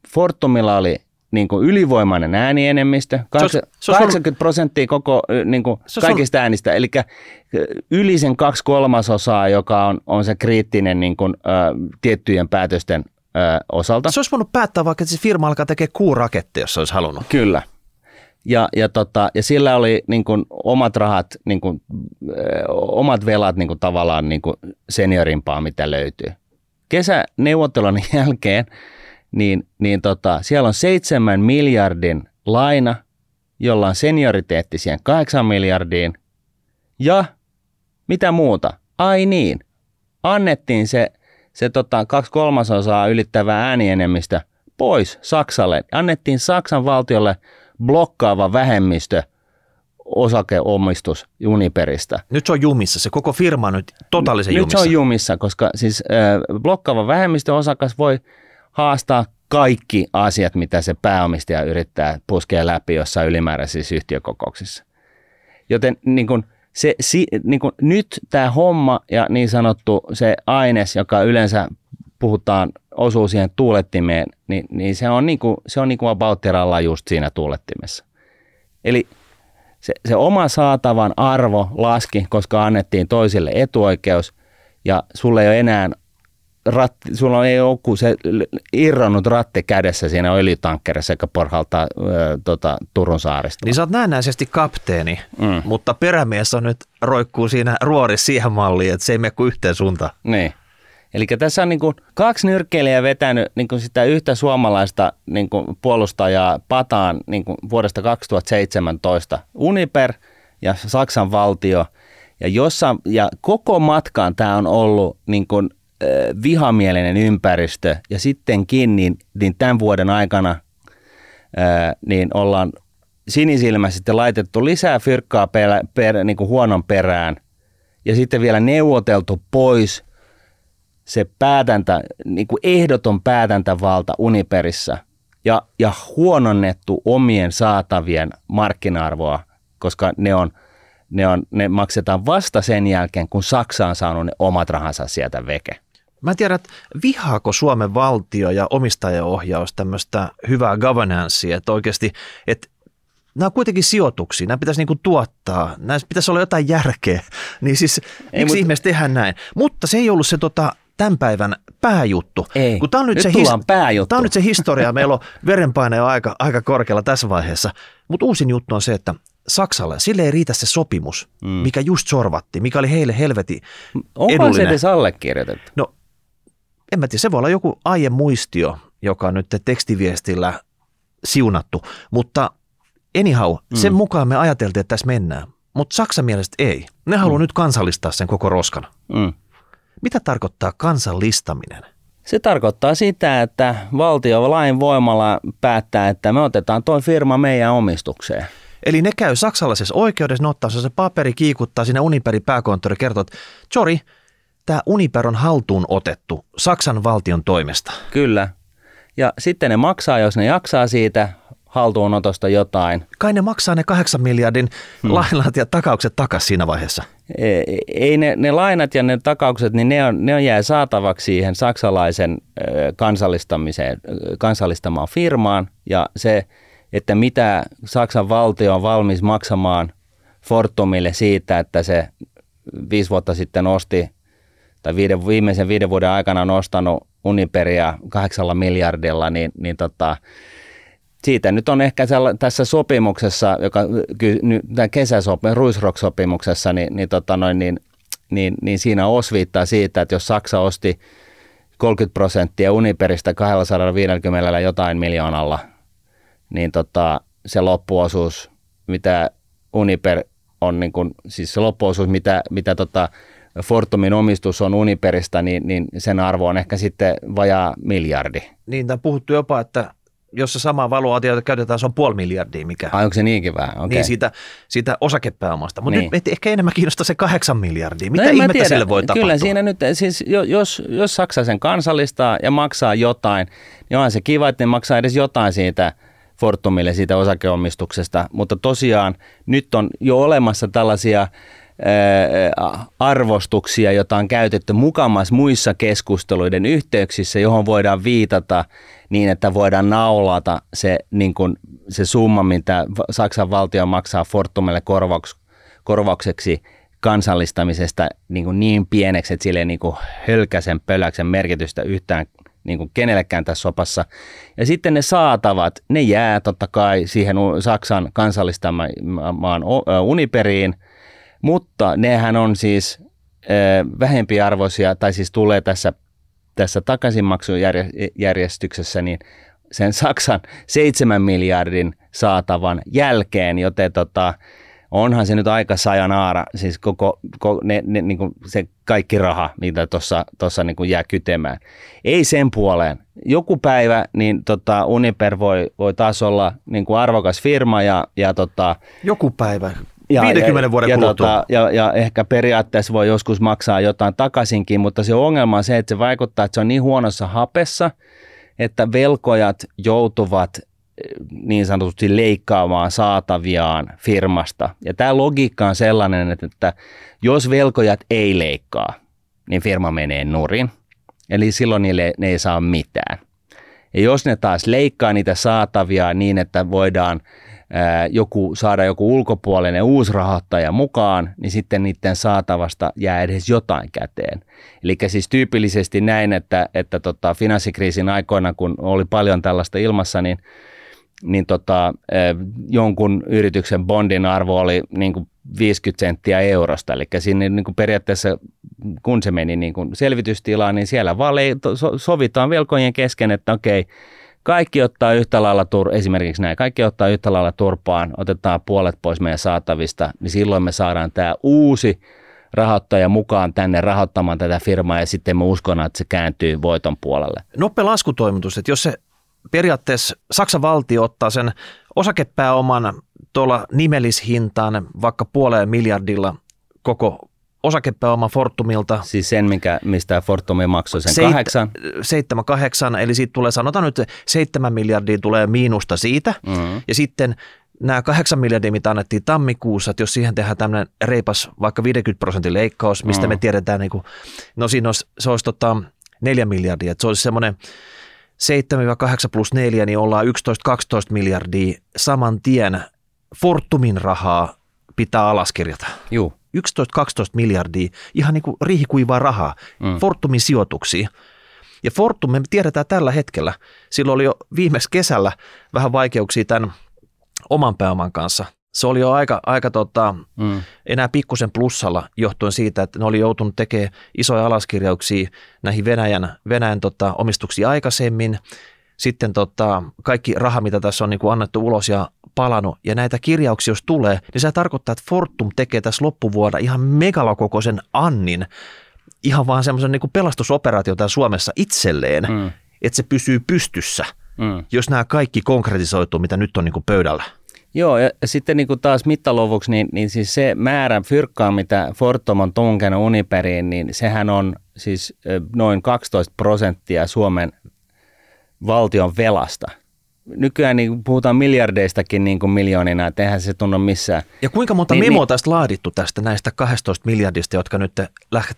Fortumilla oli niin kuin ylivoimainen äänienemmistö, 80 prosenttia koko niin kuin kaikista äänistä, eli yli sen kaksi kolmasosaa, joka on, on se kriittinen niin kuin, ä, tiettyjen päätösten ä, osalta. Se olisi voinut päättää vaikka, että se firma alkaa tekemään kuuraketti, jos se olisi halunnut. Kyllä. Ja, ja, tota, ja sillä oli niin kuin, omat rahat, niin kuin, ö, omat velat niin kuin, tavallaan niin kuin seniorimpaa, mitä löytyy. Kesäneuvottelun jälkeen niin, niin tota, siellä on seitsemän miljardin laina, jolla on senioriteetti siihen kahdeksan miljardiin. Ja mitä muuta? Ai niin, annettiin se, se tota, kaksi kolmasosaa ylittävä äänienemmistö pois Saksalle. Annettiin Saksan valtiolle blokkaava vähemmistö osakeomistus Uniperistä. Nyt se on jumissa, se koko firma on nyt totaalisen nyt jumissa. Nyt se on jumissa, koska siis äh, blokkaava vähemmistöosakas voi haastaa kaikki asiat, mitä se pääomistaja yrittää puskea läpi jossain ylimääräisissä yhtiökokouksissa. Joten niin kun se, si, niin kun nyt tämä homma ja niin sanottu se aines, joka yleensä puhutaan, osuu siihen tuulettimeen, niin, niin se on niin kuin, se on niin kuin just siinä tuulettimessa. Eli se, se oma saatavan arvo laski, koska annettiin toisille etuoikeus ja sulle ei ole enää ratti, sulla ei joku se irronnut ratti kädessä siinä öljytankkerissa, joka porhaltaa ö, tota, Turun saarista. Niin sä oot näennäisesti kapteeni, mm. mutta perämies on nyt roikkuu siinä ruorissa siihen malliin, että se ei mene kuin yhteen suuntaan. Niin. Eli tässä on niin kuin kaksi nyrkkeilijää vetänyt niin kuin sitä yhtä suomalaista niin kuin puolustajaa pataan niin kuin vuodesta 2017. Uniper ja Saksan valtio. Ja, jossa, ja koko matkaan tämä on ollut niin kuin vihamielinen ympäristö ja sittenkin niin, niin tämän vuoden aikana niin ollaan sinisilmäisesti laitettu lisää fyrkkaa per, per, niin kuin huonon perään ja sitten vielä neuvoteltu pois se päätäntä, niin kuin ehdoton päätäntävalta Uniperissa ja, ja huononnettu omien saatavien markkina-arvoa, koska ne on, ne, on, ne maksetaan vasta sen jälkeen, kun Saksa on saanut ne omat rahansa sieltä veke. Mä en tiedä, että vihaako Suomen valtio ja omistajaohjaus tämmöistä hyvää governancea, että oikeasti, että nämä on kuitenkin sijoituksia, nämä pitäisi niinku tuottaa, näissä pitäisi olla jotain järkeä, niin siis ei, miksi mutta... ihmeessä tehdään näin? Mutta se ei ollut se tota, tämän päivän pääjuttu. Ei, Kun tämä on nyt, nyt se his- pääjuttu. Tämä on nyt se historia, meillä on verenpaine on aika, aika korkealla tässä vaiheessa, mutta uusin juttu on se, että Saksalle, sille ei riitä se sopimus, mm. mikä just sorvatti, mikä oli heille helveti Onko edullinen. se edes allekirjoitettu? No en mä tiedä, se voi olla joku muistio, joka on nyt tekstiviestillä siunattu, mutta anyhow, mm. sen mukaan me ajateltiin, että tässä mennään. Mutta Saksan mielestä ei. Ne haluaa mm. nyt kansallistaa sen koko roskan. Mm. Mitä tarkoittaa kansallistaminen? Se tarkoittaa sitä, että valtio lain voimalla päättää, että me otetaan tuo firma meidän omistukseen. Eli ne käy saksalaisessa oikeudessa, ne ottaa se paperi, kiikuttaa sinne Uniperin pääkonttori, kertoo, että Jori, tämä Uniper on haltuun otettu Saksan valtion toimesta. Kyllä. Ja sitten ne maksaa, jos ne jaksaa siitä haltuunotosta jotain. Kai ne maksaa ne kahdeksan miljardin hmm. lainat ja takaukset takaisin siinä vaiheessa. Ei, ei ne, ne lainat ja ne takaukset, niin ne on, ne on jää saatavaksi siihen saksalaisen kansallistamiseen, kansallistamaan firmaan ja se, että mitä Saksan valtio on valmis maksamaan Fortumille siitä, että se viisi vuotta sitten osti tai viiden, viimeisen viiden vuoden aikana on ostanut Uniperia kahdeksalla miljardilla, niin, niin tota, siitä nyt on ehkä tässä sopimuksessa, joka kesäsopimus, Ruisrock-sopimuksessa, niin, niin, tota noin, niin, niin, niin siinä osviittaa siitä, että jos Saksa osti 30 prosenttia Uniperistä 250 jotain miljoonalla, niin tota, se loppuosuus, mitä Uniper on, niin kun, siis se loppuosuus, mitä, mitä tota Fortumin omistus on Uniperistä, niin, niin sen arvo on ehkä sitten vajaa miljardi. Niin, on puhuttu jopa, että jos se sama valuaatio käytetään, se on puoli miljardia. Mikä, Ai onko se niinkin vähän? Okay. Niin, siitä, siitä osakepääomasta. Mutta niin. nyt ehkä enemmän kiinnostaa se kahdeksan miljardia. Mitä no ihmettä tiedä. sille voi tapahtua? Kyllä siinä nyt, siis jos, jos Saksa sen kansallistaa ja maksaa jotain, niin onhan se kiva, että ne maksaa edes jotain siitä Fortumille siitä osakeomistuksesta. Mutta tosiaan nyt on jo olemassa tällaisia arvostuksia, joita on käytetty mukamas muissa keskusteluiden yhteyksissä, johon voidaan viitata niin, että voidaan naulata se, niin kuin, se summa, mitä Saksan valtio maksaa Fortumille korvauks, korvaukseksi kansallistamisesta niin, kuin niin pieneksi, että sille ei niin kuin hölkäsen pöläksen merkitystä yhtään niin kuin kenellekään tässä sopassa. Ja sitten ne saatavat, ne jää totta kai siihen Saksan kansallistamaan Uniperiin – mutta nehän on siis vähempiarvoisia, tai siis tulee tässä, tässä takaisinmaksujärjestyksessä, niin sen Saksan 7 miljardin saatavan jälkeen, joten tota, onhan se nyt aika sajanaara, siis koko, koko ne, ne, niin kuin se kaikki raha, mitä tuossa niin jää kytemään. Ei sen puoleen. Joku päivä niin tota, Uniper voi, voi taas olla niin kuin arvokas firma ja, ja tota, Joku päivä. Ja, 50 ja, vuoden ja, Tota, ja, ja ehkä periaatteessa voi joskus maksaa jotain takaisinkin, mutta se ongelma on se, että se vaikuttaa, että se on niin huonossa hapessa, että velkojat joutuvat eh, niin sanotusti leikkaamaan saataviaan firmasta. Ja tämä logiikka on sellainen, että, että jos velkojat ei leikkaa, niin firma menee nurin. Eli silloin niille, ne ei saa mitään. Ja jos ne taas leikkaa niitä saatavia niin, että voidaan joku, saada joku ulkopuolinen uusi rahoittaja mukaan, niin sitten niiden saatavasta jää edes jotain käteen. Eli siis tyypillisesti näin, että, että tota, finanssikriisin aikoina, kun oli paljon tällaista ilmassa, niin, niin tota, jonkun yrityksen bondin arvo oli niin kuin 50 senttiä eurosta. Eli siinä niin kuin periaatteessa, kun se meni niin kuin selvitystilaan, niin siellä vaan sovitaan velkojen kesken, että okei, kaikki ottaa yhtä lailla, tur- esimerkiksi näin, kaikki ottaa yhtä lailla turpaan, otetaan puolet pois meidän saatavista, niin silloin me saadaan tämä uusi rahoittaja mukaan tänne rahoittamaan tätä firmaa ja sitten me uskon, että se kääntyy voiton puolelle. Nopea laskutoimitus, että jos se periaatteessa Saksan valtio ottaa sen osakepääoman tuolla nimellishintaan vaikka puoleen miljardilla koko osakepääoma Fortumilta. Siis sen, mikä, mistä Fortumi maksoi sen Seit, kahdeksan? Seitsemän, kahdeksan, eli siitä tulee, sanotaan nyt, seitsemän miljardia tulee miinusta siitä, mm-hmm. ja sitten nämä kahdeksan miljardia, mitä annettiin tammikuussa, että jos siihen tehdään tämmöinen reipas vaikka 50 prosentin leikkaus, mistä mm. me tiedetään, niin kuin, no siinä olisi, se olisi tota, neljä miljardia, että se olisi semmoinen 7-8 plus 4, niin ollaan 11-12 miljardia saman tien Fortumin rahaa pitää alaskirjata. Joo. 11-12 miljardia ihan niin kuin riihikuivaa rahaa mm. Fortumin sijoituksiin. Ja Fortum, me tiedetään tällä hetkellä, silloin oli jo viimeksi kesällä vähän vaikeuksia tämän oman pääoman kanssa. Se oli jo aika, aika tota, mm. enää pikkusen plussalla johtuen siitä, että ne oli joutunut tekemään isoja alaskirjauksia näihin Venäjän, Venäjän tota, omistuksiin aikaisemmin. Sitten tota, kaikki raha, mitä tässä on niin kuin annettu ulos ja palannut ja näitä kirjauksia jos tulee, niin se tarkoittaa, että Fortum tekee tässä loppuvuonna ihan megalokokoisen annin, ihan vaan semmoisen niin pelastusoperaatio täällä Suomessa itselleen, mm. että se pysyy pystyssä, mm. jos nämä kaikki konkretisoituu, mitä nyt on niin kuin pöydällä. Joo, ja sitten niin kuin taas mittaluvuksi, niin, niin siis se määrä fyrkkaa, mitä Fortum on tunkenut Uniperiin, niin sehän on siis noin 12 prosenttia Suomen valtion velasta. Nykyään niin puhutaan miljardeistakin niin kuin miljoonina, että eihän se tunnu missään. Ja kuinka monta niin, memoa niin, tästä laadittu tästä näistä 12 miljardista, jotka nyt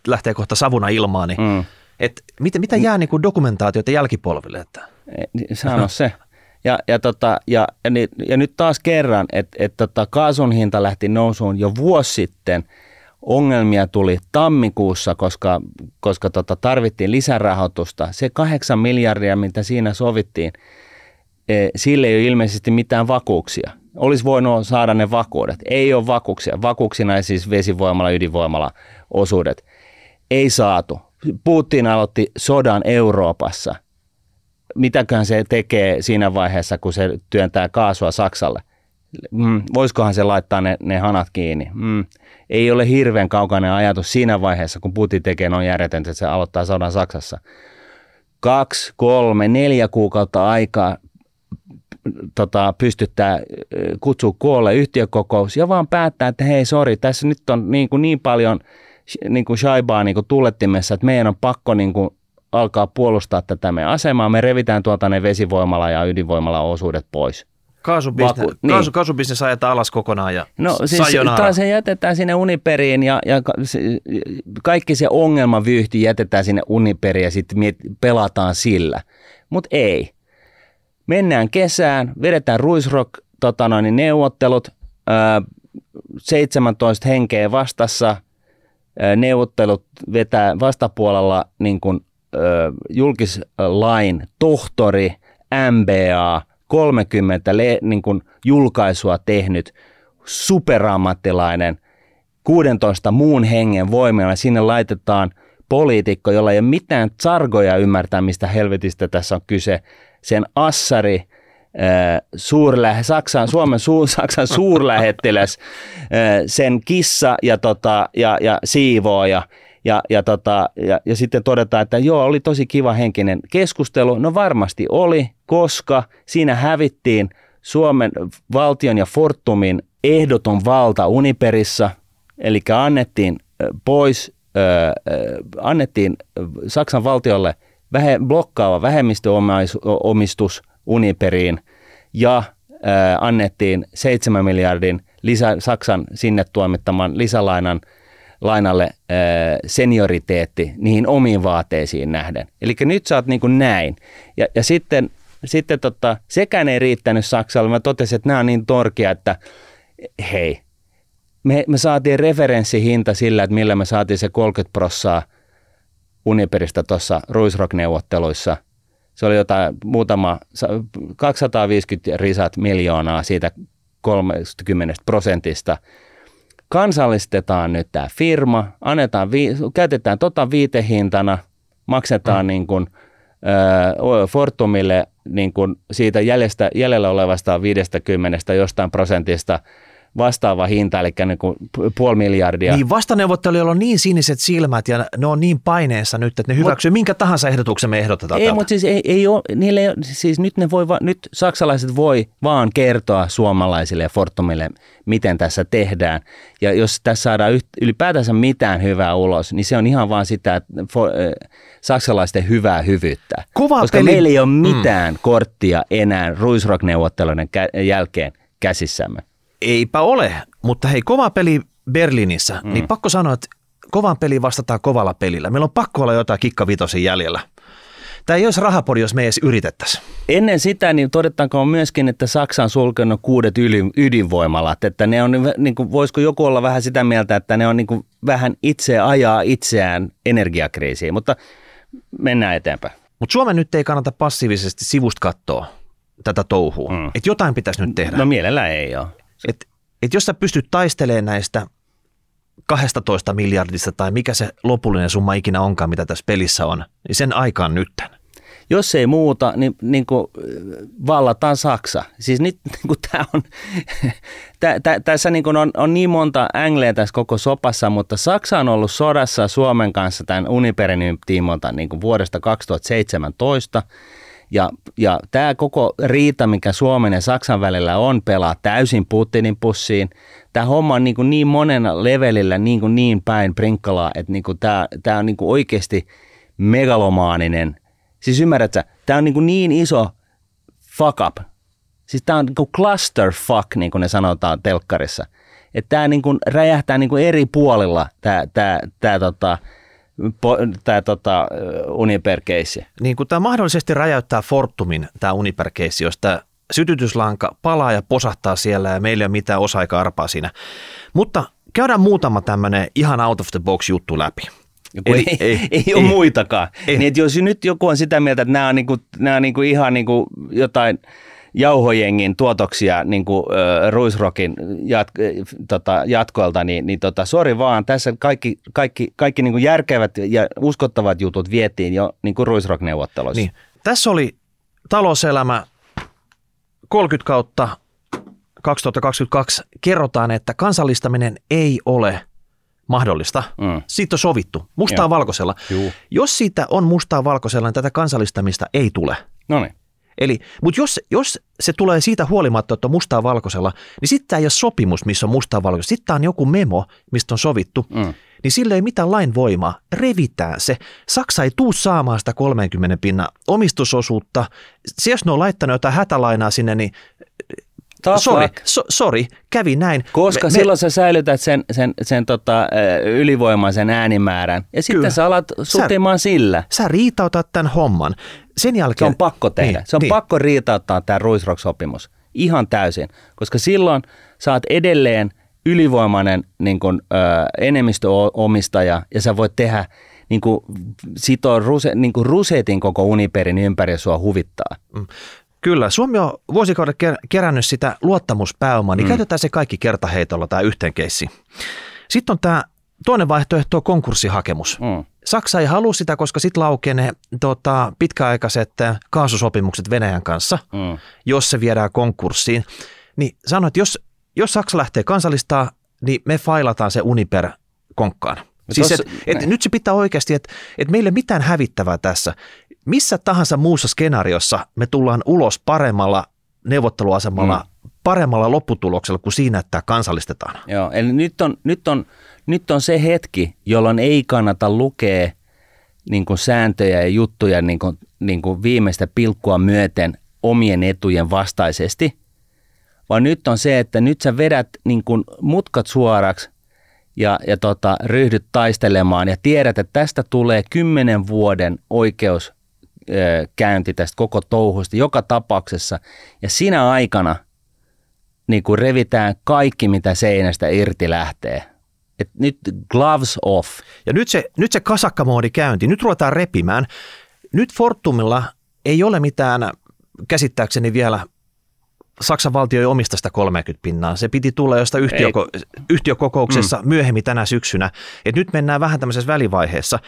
lähtee kohta savuna ilmaan, niin mm. et mitä, mitä jää niin kuin dokumentaatiota jälkipolville? Että? Niin, sano se. Ja, ja, tota, ja, ja, ja nyt taas kerran, että et tota, kaasun hinta lähti nousuun jo vuosi sitten. Ongelmia tuli tammikuussa, koska, koska tota, tarvittiin lisärahoitusta. Se kahdeksan miljardia, mitä siinä sovittiin, sille ei ole ilmeisesti mitään vakuuksia. Olisi voinut saada ne vakuudet. Ei ole vakuuksia. Vakuuksina siis vesivoimalla, ydinvoimalla osuudet. Ei saatu. Putin aloitti sodan Euroopassa – mitäköhän se tekee siinä vaiheessa, kun se työntää kaasua Saksalle. Mm, voisikohan se laittaa ne, ne hanat kiinni? Mm, ei ole hirveän kaukainen ajatus siinä vaiheessa, kun Putin tekee noin järjetöntä, että se aloittaa sodan Saksassa. Kaksi, kolme, neljä kuukautta aikaa tota, pystyttää kutsua koolle yhtiökokous ja vaan päättää, että hei sori, tässä nyt on niin, kuin niin paljon niin kuin shaibaa niin kuin tuulettimessa, että meidän on pakko niin kuin alkaa puolustaa tätä meidän asemaa. Me revitään tuolta ne vesivoimala ja ydinvoimala osuudet pois. Kaasubisnes, Vaku, niin. kaasu, kaasubisnes ajetaan alas kokonaan ja No siis taas se jätetään sinne Uniperiin ja, ja kaikki se ongelmavyyhti jätetään sinne Uniperiin ja sitten pelataan sillä. Mutta ei. Mennään kesään, vedetään Ruisrock tota noin, neuvottelut, ää, 17 henkeä vastassa, ää, neuvottelut vetää vastapuolella niin kuin julkislain tohtori, MBA, 30 le, niin kuin julkaisua tehnyt superammattilainen 16 muun hengen voimilla. Sinne laitetaan poliitikko, jolla ei ole mitään sargoja ymmärtää, mistä helvetistä tässä on kyse. Sen assari, suurlä, Saksan, Suomen su, Saksan suurlähettiläs, sen kissa ja, tota, ja, ja siivooja – ja, ja, tota, ja, ja sitten todetaan, että joo, oli tosi kiva henkinen keskustelu. No varmasti oli, koska siinä hävittiin Suomen valtion ja Fortumin ehdoton valta Uniperissa, eli annettiin pois, äh, annettiin Saksan valtiolle vähe, blokkaava vähemmistöomistus Uniperiin ja äh, annettiin 7 miljardin lisä, Saksan sinne tuomittaman lisälainan – lainalle äh, senioriteetti niihin omiin vaateisiin nähden. Eli nyt sä oot niin kuin näin. Ja, ja sitten, sitten tota, sekään ei riittänyt Saksalle. Mä totesin, että nämä on niin torkia, että hei, me, me saatiin referenssihinta sillä, että millä me saatiin se 30 prossaa Uniperistä tuossa Ruisrock-neuvotteluissa. Se oli jotain muutama, 250 risat miljoonaa siitä 30 prosentista – kansallistetaan nyt tämä firma, annetaan, vi- käytetään tota viitehintana, maksetaan mm. niin kuin, ö, Fortumille niin kuin siitä jäljestä, jäljellä olevasta 50 jostain prosentista vastaava hinta, eli niin kuin puoli miljardia. Niin vastaneuvottelijoilla on niin siniset silmät ja ne on niin paineessa nyt, että ne hyväksyy Mut, minkä tahansa ehdotuksen me ehdotetaan. Ei, mutta siis, ei, ei ole, niille ei siis nyt, ne voi, nyt saksalaiset voi vaan kertoa suomalaisille ja Fortumille, miten tässä tehdään. Ja jos tässä saadaan ylipäätänsä mitään hyvää ulos, niin se on ihan vaan sitä, että for, äh, saksalaisten hyvää hyvyyttä. Kova Koska peli. meillä ei ole mm. mitään mm. korttia enää Ruisrock-neuvotteluiden jälkeen käsissämme. Eipä ole, mutta hei, kova peli Berliinissä, mm. niin pakko sanoa, että kovan peli vastataan kovalla pelillä. Meillä on pakko olla jotain kikkavitosin jäljellä. Tämä ei olisi rahapori, jos me edes yritettäisiin. Ennen sitä niin todetaanko myöskin, että Saksa on sulkenut kuudet ydinvoimalat. Että ne on, niin kuin, voisiko joku olla vähän sitä mieltä, että ne on niin kuin, vähän itse ajaa itseään energiakriisiin, mutta mennään eteenpäin. Mutta Suomen nyt ei kannata passiivisesti sivusta katsoa tätä touhua. Mm. Että jotain pitäisi nyt tehdä. No mielellään ei ole. Et, et jos sä pystyt taistelemaan näistä 12 miljardista tai mikä se lopullinen summa ikinä onkaan, mitä tässä pelissä on, niin sen aikaan nytten. Jos ei muuta, niin, niin kuin vallataan Saksa. Siis nyt niin kuin tämä on, tä, tä, tässä niin kuin on, on niin monta ängleä tässä koko sopassa, mutta Saksa on ollut sodassa Suomen kanssa tämän Uniperin tiimolta niin kuin vuodesta 2017. Ja, ja tämä koko riita, mikä Suomen ja Saksan välillä on, pelaa täysin Putinin pussiin. Tämä homma on niin, kuin niin monen levelillä niin, kuin niin päin prinkkalaa, että niin kuin tämä, tämä on niin kuin oikeasti megalomaaninen. Siis ymmärrätkö, tämä on niin, kuin niin iso fuck up. Siis tämä on niin kuin clusterfuck, niin kuin ne sanotaan telkkarissa. Että tämä niin kuin räjähtää niin kuin eri puolilla tämä, tämä, tämä tota, tämä tota, Uniper-keissi. Niin kuin tämä mahdollisesti räjäyttää Fortumin, tämä Uniper-keissi, jos tämä sytytyslanka palaa ja posahtaa siellä ja meillä ei ole mitään osa arpaa siinä. Mutta käydään muutama tämmöinen ihan out of the box juttu läpi. Eli, ei, ei, ei, ei ole muitakaan. Ei. Niin, jos nyt joku on sitä mieltä, että nämä on, niinku, nämä on niinku ihan niinku jotain – jauhojengin tuotoksia niin kuin, äh, Ruisrokin jat, tota, jatkoilta, niin, niin tota, sori vaan, tässä kaikki, kaikki, kaikki niin kuin järkevät ja uskottavat jutut vietiin jo niin kuin Ruisrock-neuvotteluissa. Niin. Tässä oli talouselämä 30 kautta 2022 kerrotaan, että kansallistaminen ei ole mahdollista. Mm. Siitä on sovittu mustaa Joo. valkoisella. Juu. Jos siitä on mustaa valkoisella, niin tätä kansallistamista ei tule. No niin. Eli, mutta jos, jos se tulee siitä huolimatta, että on mustaa valkoisella, niin sitten tämä ei ole sopimus, missä on mustaa valkoisella. Sitten tämä on joku memo, mistä on sovittu. Mm. Niin sille ei mitään lain voimaa. Revitään se. Saksa ei tuu saamaan sitä 30 pinnan omistusosuutta. Se, jos ne on laittanut jotain hätälainaa sinne, niin Sori, so, sorry, kävi näin. Koska me, silloin me, sä säilytät sen, sen, sen tota, ylivoimaisen äänimäärän ja sitten kyllä. sä alat sutimaan sä, sillä. Sä riitautat tämän homman. Sen jälkeen, se on pakko tehdä. Niin, se on niin. pakko riitauttaa tämä Ruisrock-sopimus ihan täysin, koska silloin saat edelleen ylivoimainen niin kun, ö, enemmistöomistaja ja sä voit tehdä niin kuin, sitoa ruse, niin kuin rusetin koko Uniperin ympäri sua huvittaa. Mm. Kyllä, Suomi on vuosikaudet kerännyt sitä luottamuspääomaa, niin mm. käytetään se kaikki kertaheitolla tämä yhteen keissi. Sitten on tämä toinen vaihtoehto on konkurssihakemus. Mm. Saksa ei halua sitä, koska sitten laukenee tota, pitkäaikaiset kaasusopimukset Venäjän kanssa, mm. jos se viedään konkurssiin. Niin sanoit, että jos, jos Saksa lähtee kansallistaa, niin me failataan se Uniper konkkaan. Siis et, et nyt se pitää oikeasti, että et meillä ei mitään hävittävää tässä. Missä tahansa muussa skenaariossa me tullaan ulos paremmalla neuvotteluasemalla, mm. paremmalla lopputuloksella kuin siinä, että tämä kansallistetaan. Joo, eli nyt on, nyt on, nyt on se hetki, jolloin ei kannata lukea niin kuin sääntöjä ja juttuja niin kuin, niin kuin viimeistä pilkkua myöten omien etujen vastaisesti, vaan nyt on se, että nyt sä vedät niin kuin mutkat suoraksi ja, ja tota, ryhdyt taistelemaan ja tiedät, että tästä tulee kymmenen vuoden oikeus käynti tästä koko touhusta joka tapauksessa. Ja sinä aikana niin kuin revitään kaikki, mitä seinästä irti lähtee. Et nyt gloves off. Ja nyt se, nyt se kasakkamoodi käynti, nyt ruvetaan repimään. Nyt Fortumilla ei ole mitään käsittääkseni vielä Saksan valtio ei omista sitä 30 pinnaa. Se piti tulla jostain yhtiöko- yhtiökokouksessa mm. myöhemmin tänä syksynä. Et nyt mennään vähän tämmöisessä välivaiheessa.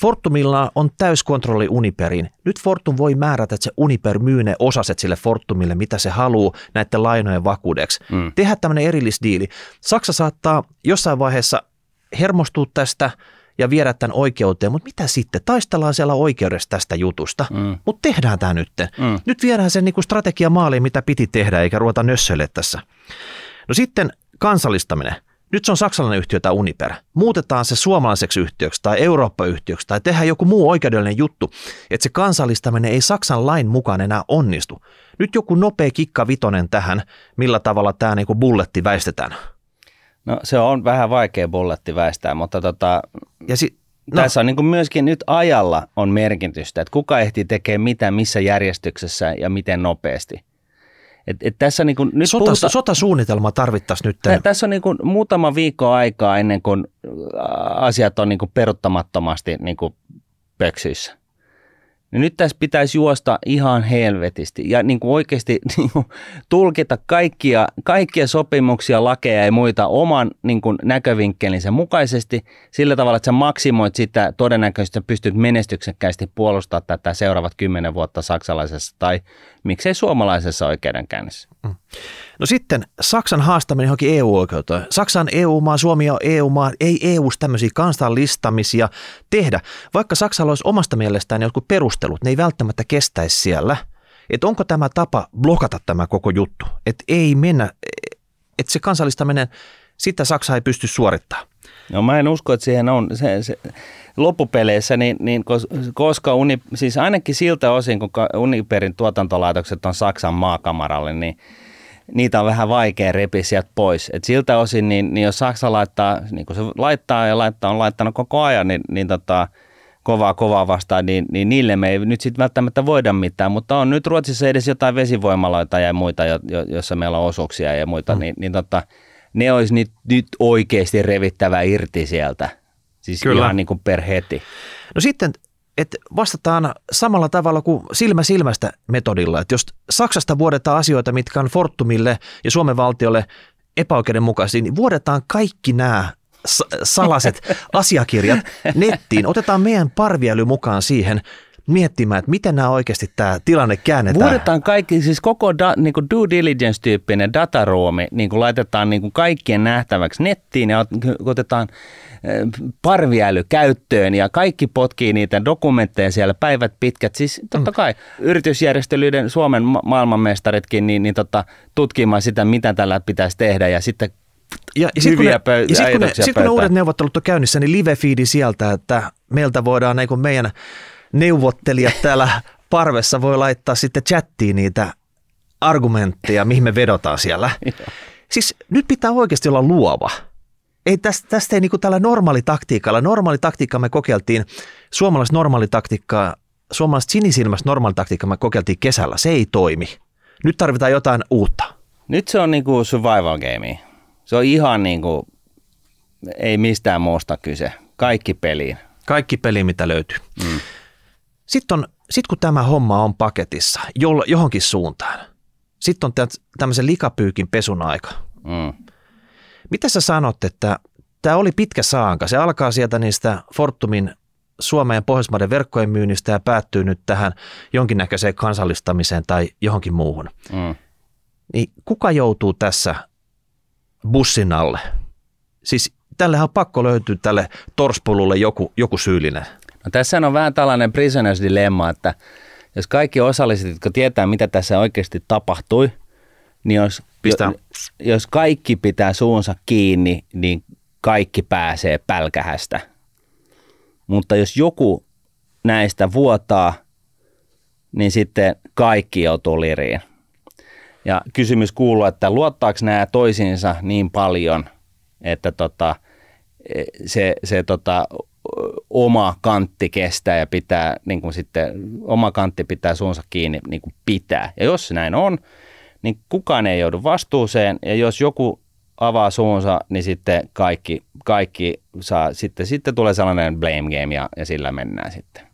Fortumilla on täyskontrolli Uniperin. Nyt Fortum voi määrätä, että se Uniper myy ne osaset sille Fortumille, mitä se haluaa näiden lainojen vakuudeksi. Mm. Tehdä tämmöinen erillisdiili. Saksa saattaa jossain vaiheessa hermostua tästä ja viedä tämän oikeuteen, mutta mitä sitten? Taistellaan siellä oikeudessa tästä jutusta, mm. mutta tehdään tämä nyt. Mm. Nyt viedään sen niinku strategia maaliin, mitä piti tehdä, eikä ruveta nössölle tässä. No sitten kansallistaminen. Nyt se on saksalainen yhtiö tai Uniper. Muutetaan se suomalaiseksi yhtiöksi tai Eurooppa-yhtiöksi tai tehdään joku muu oikeudellinen juttu, että se kansallistaminen ei Saksan lain mukaan enää onnistu. Nyt joku nopea kikka vitonen tähän, millä tavalla tämä niinku bulletti väistetään. No se on vähän vaikea bulletti väistää, mutta tota, ja si- no. tässä on niin kuin myöskin nyt ajalla on merkitystä, että kuka ehtii tekemään mitä, missä järjestyksessä ja miten nopeasti. Et, et tässä niin kuin nyt Sota, puhuta, sotasuunnitelma tarvittaisiin nyt. Tä, tässä on niin kuin muutama viikko aikaa ennen kuin asiat on niin kuin peruttamattomasti niin kuin pöksyissä. Niin nyt tässä pitäisi juosta ihan helvetisti ja niin kuin oikeasti niin kuin tulkita kaikkia, kaikkia sopimuksia, lakeja ja muita oman niin kuin näkövinkkelinsä mukaisesti sillä tavalla, että sä maksimoit sitä todennäköisesti, että pystyt menestyksekkäästi puolustaa tätä seuraavat kymmenen vuotta saksalaisessa tai miksei suomalaisessa oikeudenkäynnissä. Mm. No sitten Saksan haastaminen johonkin EU-oikeuteen. Saksa on EU-maa, Suomi on EU-maa, ei EU tämmöisiä kansanlistamisia tehdä. Vaikka Saksalla olisi omasta mielestään jotkut perustelut, ne ei välttämättä kestäisi siellä. Että onko tämä tapa blokata tämä koko juttu? Että ei mennä, että se kansallistaminen, sitä Saksa ei pysty suorittamaan. No mä en usko, että siihen on se, se loppupeleissä, niin, niin koska uni, siis ainakin siltä osin, kun Uniperin tuotantolaitokset on Saksan maakamaralle, niin niitä on vähän vaikea repiä sieltä pois. Et siltä osin, niin, niin jos Saksa laittaa, niin kuin se laittaa ja laittaa, on laittanut koko ajan, niin, niin tota, kovaa kovaa vastaan, niin, niin niille me ei nyt sitten välttämättä voida mitään, mutta on nyt Ruotsissa edes jotain vesivoimaloita ja muita, jo, jo, jossa meillä on osuuksia ja muita, mm. niin, niin tota, ne olisi nyt, nyt oikeasti revittävä irti sieltä. Siis Kyllä. ihan niin kuin per heti. No sitten, että vastataan samalla tavalla kuin silmä silmästä metodilla. Että jos Saksasta vuodetaan asioita, mitkä on Fortumille ja Suomen valtiolle epäoikeudenmukaisia, niin vuodetaan kaikki nämä salaset asiakirjat nettiin. Otetaan meidän parviäly mukaan siihen miettimään, että miten nämä oikeasti tämä tilanne käännetään. Vuodetaan kaikki, siis koko da, niin kuin due diligence-tyyppinen dataruomi niin kuin laitetaan niin kuin kaikkien nähtäväksi nettiin ja otetaan parviäly käyttöön ja kaikki potkii niitä dokumentteja siellä päivät pitkät. Siis totta kai yritysjärjestelyiden Suomen ma- maailmanmestaritkin niin, niin tota, tutkimaan sitä, mitä tällä pitäisi tehdä ja sitten ja, ja sitten kun, ne, ja sit kun, ne, sit kun ne uudet neuvottelut on käynnissä, niin live-feedi sieltä, että meiltä voidaan niin meidän neuvottelijat täällä parvessa voi laittaa sitten chattiin niitä argumentteja, mihin me vedotaan siellä. siis nyt pitää oikeasti olla luova ei tästä, tästä ei niin kuin tällä normaalitaktiikalla, normaalitaktiikka me kokeiltiin, suomalaiset normaalitaktiikkaa, suomalaiset sinisilmäistä normaalitaktiikkaa me kokeiltiin kesällä, se ei toimi. Nyt tarvitaan jotain uutta. Nyt se on niin kuin survival game. Se on ihan niin kuin, ei mistään muusta kyse. Kaikki peliin. Kaikki peli, mitä löytyy. Mm. Sitten on, sit kun tämä homma on paketissa johonkin suuntaan, sitten on tämmöisen likapyykin pesun aika. Mm. Mitä sä sanot, että tämä oli pitkä saanka. Se alkaa sieltä niistä Fortumin Suomen ja Pohjoismaiden verkkojen myynnistä ja päättyy nyt tähän jonkinnäköiseen kansallistamiseen tai johonkin muuhun. Mm. Niin kuka joutuu tässä bussin alle? Siis tälle on pakko löytyä tälle torspululle joku, joku syyllinen. No tässä on vähän tällainen prisoners dilemma, että jos kaikki osalliset, jotka tietää, mitä tässä oikeasti tapahtui – niin jos, Pistää. jos kaikki pitää suunsa kiinni, niin kaikki pääsee pälkähästä. Mutta jos joku näistä vuotaa, niin sitten kaikki joutuu liriin. Ja kysymys kuuluu, että luottaako nämä toisiinsa niin paljon, että tota, se, se tota, oma kantti kestää ja pitää, niin kuin sitten, oma kantti pitää suunsa kiinni niin kuin pitää. Ja jos näin on, niin kukaan ei joudu vastuuseen ja jos joku avaa suunsa, niin sitten kaikki, kaikki saa, sitten, sitten tulee sellainen blame game ja, ja sillä mennään sitten.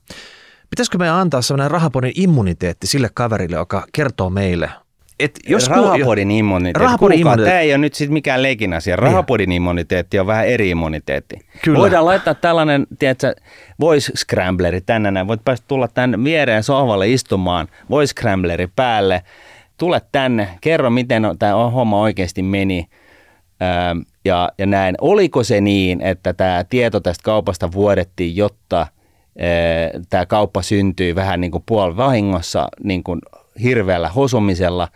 Pitäisikö me antaa sellainen rahapodin immuniteetti sille kaverille, joka kertoo meille, et jos rahapodin immuniteetti. Rahapodin immuniteetti. Tämä ei ole nyt sitten mikään leikin asia. Niin. Rahapodin immuniteetti on vähän eri immuniteetti. Kyllä. Voidaan laittaa tällainen, tiedätkö, voice scrambleri tänne näin. Voit päästä tulla tänne viereen sohvalle istumaan, voice scrambleri päälle – tule tänne, kerro miten tämä homma oikeasti meni ää, ja, ja näin. Oliko se niin, että tämä tieto tästä kaupasta vuodettiin, jotta tämä kauppa syntyi vähän niin kuin puolivahingossa, niin kuin hirveällä hosumisella?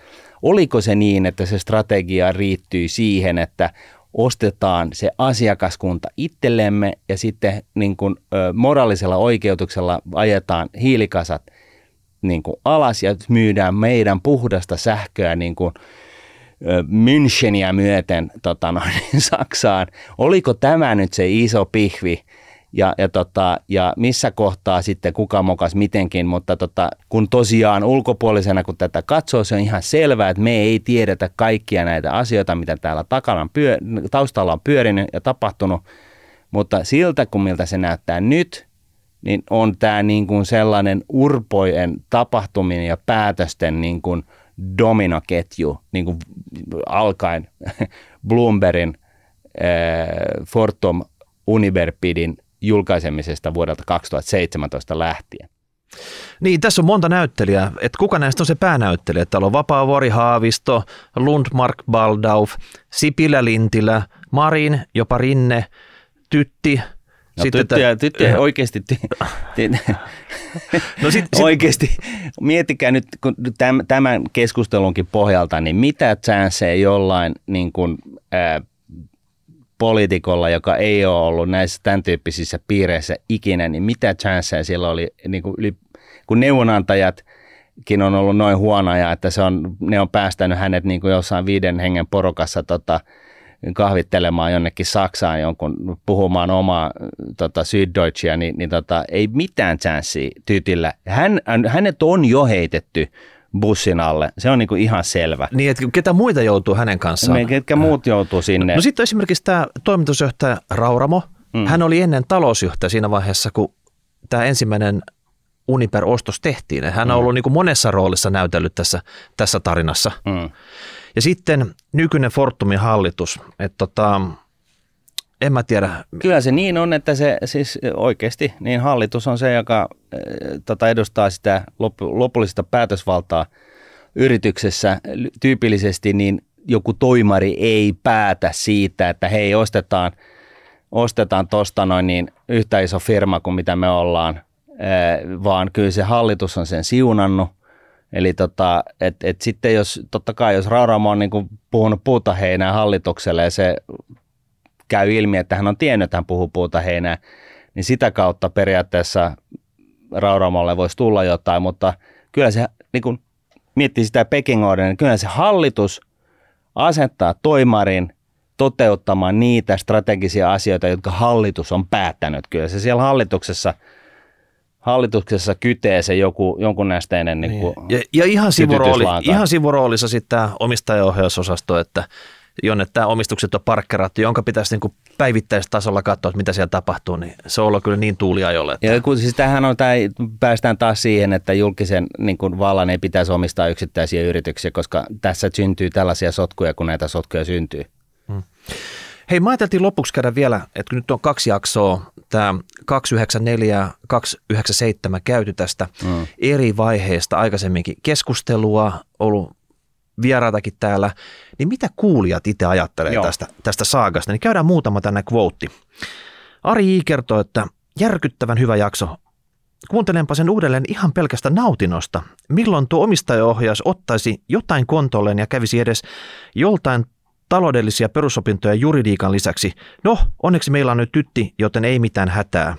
Oliko se niin, että se strategia riittyi siihen, että ostetaan se asiakaskunta itsellemme ja sitten niin kuin, ö, moraalisella oikeutuksella ajetaan hiilikasat – niin kuin alas ja myydään meidän puhdasta sähköä niin kuin Müncheniä myöten tota noin, Saksaan. Oliko tämä nyt se iso pihvi ja, ja, tota, ja missä kohtaa sitten kuka mokas mitenkin, mutta tota, kun tosiaan ulkopuolisena kun tätä katsoo, se on ihan selvää, että me ei tiedetä kaikkia näitä asioita, mitä täällä takana pyö, taustalla on pyörinyt ja tapahtunut, mutta siltä kun miltä se näyttää nyt, niin on tämä niin kuin sellainen urpojen tapahtuminen ja päätösten niin kuin dominoketju, niin kuin alkaen Bloombergin, äh, Fortum Uniberpidin julkaisemisesta vuodelta 2017 lähtien. Niin, tässä on monta näyttelijää. Että kuka näistä on se päänäyttelijä? Täällä on Vapaavuori Haavisto, Lundmark Baldauf, Sipilä Lintilä, Marin, jopa Rinne, Tytti, No sitten tyttöjä, tyttöjä oikeasti, ty, ty, no sit, oikeasti, miettikää nyt kun tämän keskustelunkin pohjalta, niin mitä chanceja jollain niin kuin, ää, poliitikolla, joka ei ole ollut näissä tämän tyyppisissä piireissä ikinä, niin mitä chanceja sillä oli, niin kuin yli, kun neuvonantajatkin on ollut noin huonoja, että se on, ne on päästänyt hänet niin kuin jossain viiden hengen porukassa tota, kahvittelemaan jonnekin Saksaan jonkun puhumaan omaa tota, Süddeutschiä, niin, niin tota, ei mitään chanssiä tytillä. Hän, hänet on jo heitetty bussin alle. Se on niinku ihan selvä. Niin, että ketä muita joutuu hänen kanssaan? Me, ketkä muut joutuu sinne? No, no sitten esimerkiksi tämä toimitusjohtaja Rauramo. Mm. Hän oli ennen talousjohtaja siinä vaiheessa, kun tämä ensimmäinen Uniper-ostos tehtiin. Hän on mm. ollut niin kuin monessa roolissa näytellyt tässä, tässä tarinassa. Mm. Ja sitten nykyinen Fortumin hallitus, että tota, en mä tiedä. Kyllä se niin on, että se siis oikeasti niin hallitus on se, joka tota, edustaa sitä lop, lopullista päätösvaltaa yrityksessä. Tyypillisesti niin joku toimari ei päätä siitä, että hei ostetaan, ostetaan tuosta noin niin yhtä iso firma kuin mitä me ollaan, vaan kyllä se hallitus on sen siunannut Eli tota, et, et sitten jos, totta kai jos Rauramo on niin kuin puhunut puutaheinää hallitukselle ja se käy ilmi, että hän on tiennyt, että hän puhuu puutaheinää, niin sitä kautta periaatteessa Rauramolle voisi tulla jotain, mutta kyllä se, niin kuin miettii sitä Peking niin kyllä se hallitus asettaa toimarin toteuttamaan niitä strategisia asioita, jotka hallitus on päättänyt. Kyllä se siellä hallituksessa – hallituksessa kytee se joku, jonkun nästeinen niin niin. ja, ja ihan, sivurooli, ihan sivuroolissa sitten tämä omistajaohjausosasto, että jonne tämä omistukset on parkkerattu, jonka pitäisi niin päivittäistasolla katsoa, että mitä siellä tapahtuu, niin se on ollut kyllä niin tuuliajolle. Että... Ja kun siis tämähän on, tämä, päästään taas siihen, että julkisen niin kuin vallan ei pitäisi omistaa yksittäisiä yrityksiä, koska tässä syntyy tällaisia sotkuja, kun näitä sotkuja syntyy. Hmm. Hei, mä ajateltiin lopuksi käydä vielä, että kun nyt on kaksi jaksoa, tämä 294 ja 297 käyty tästä mm. eri vaiheesta aikaisemminkin keskustelua, ollut vieraitakin täällä, niin mitä kuulijat itse ajattelee tästä, tästä saagasta, niin käydään muutama tänne quote. Ari I. kertoo, että järkyttävän hyvä jakso. Kuuntelenpa sen uudelleen ihan pelkästä nautinosta. Milloin tuo omistajaohjaus ottaisi jotain kontolleen ja kävisi edes joltain taloudellisia perusopintoja juridiikan lisäksi. No, onneksi meillä on nyt tytti, joten ei mitään hätää.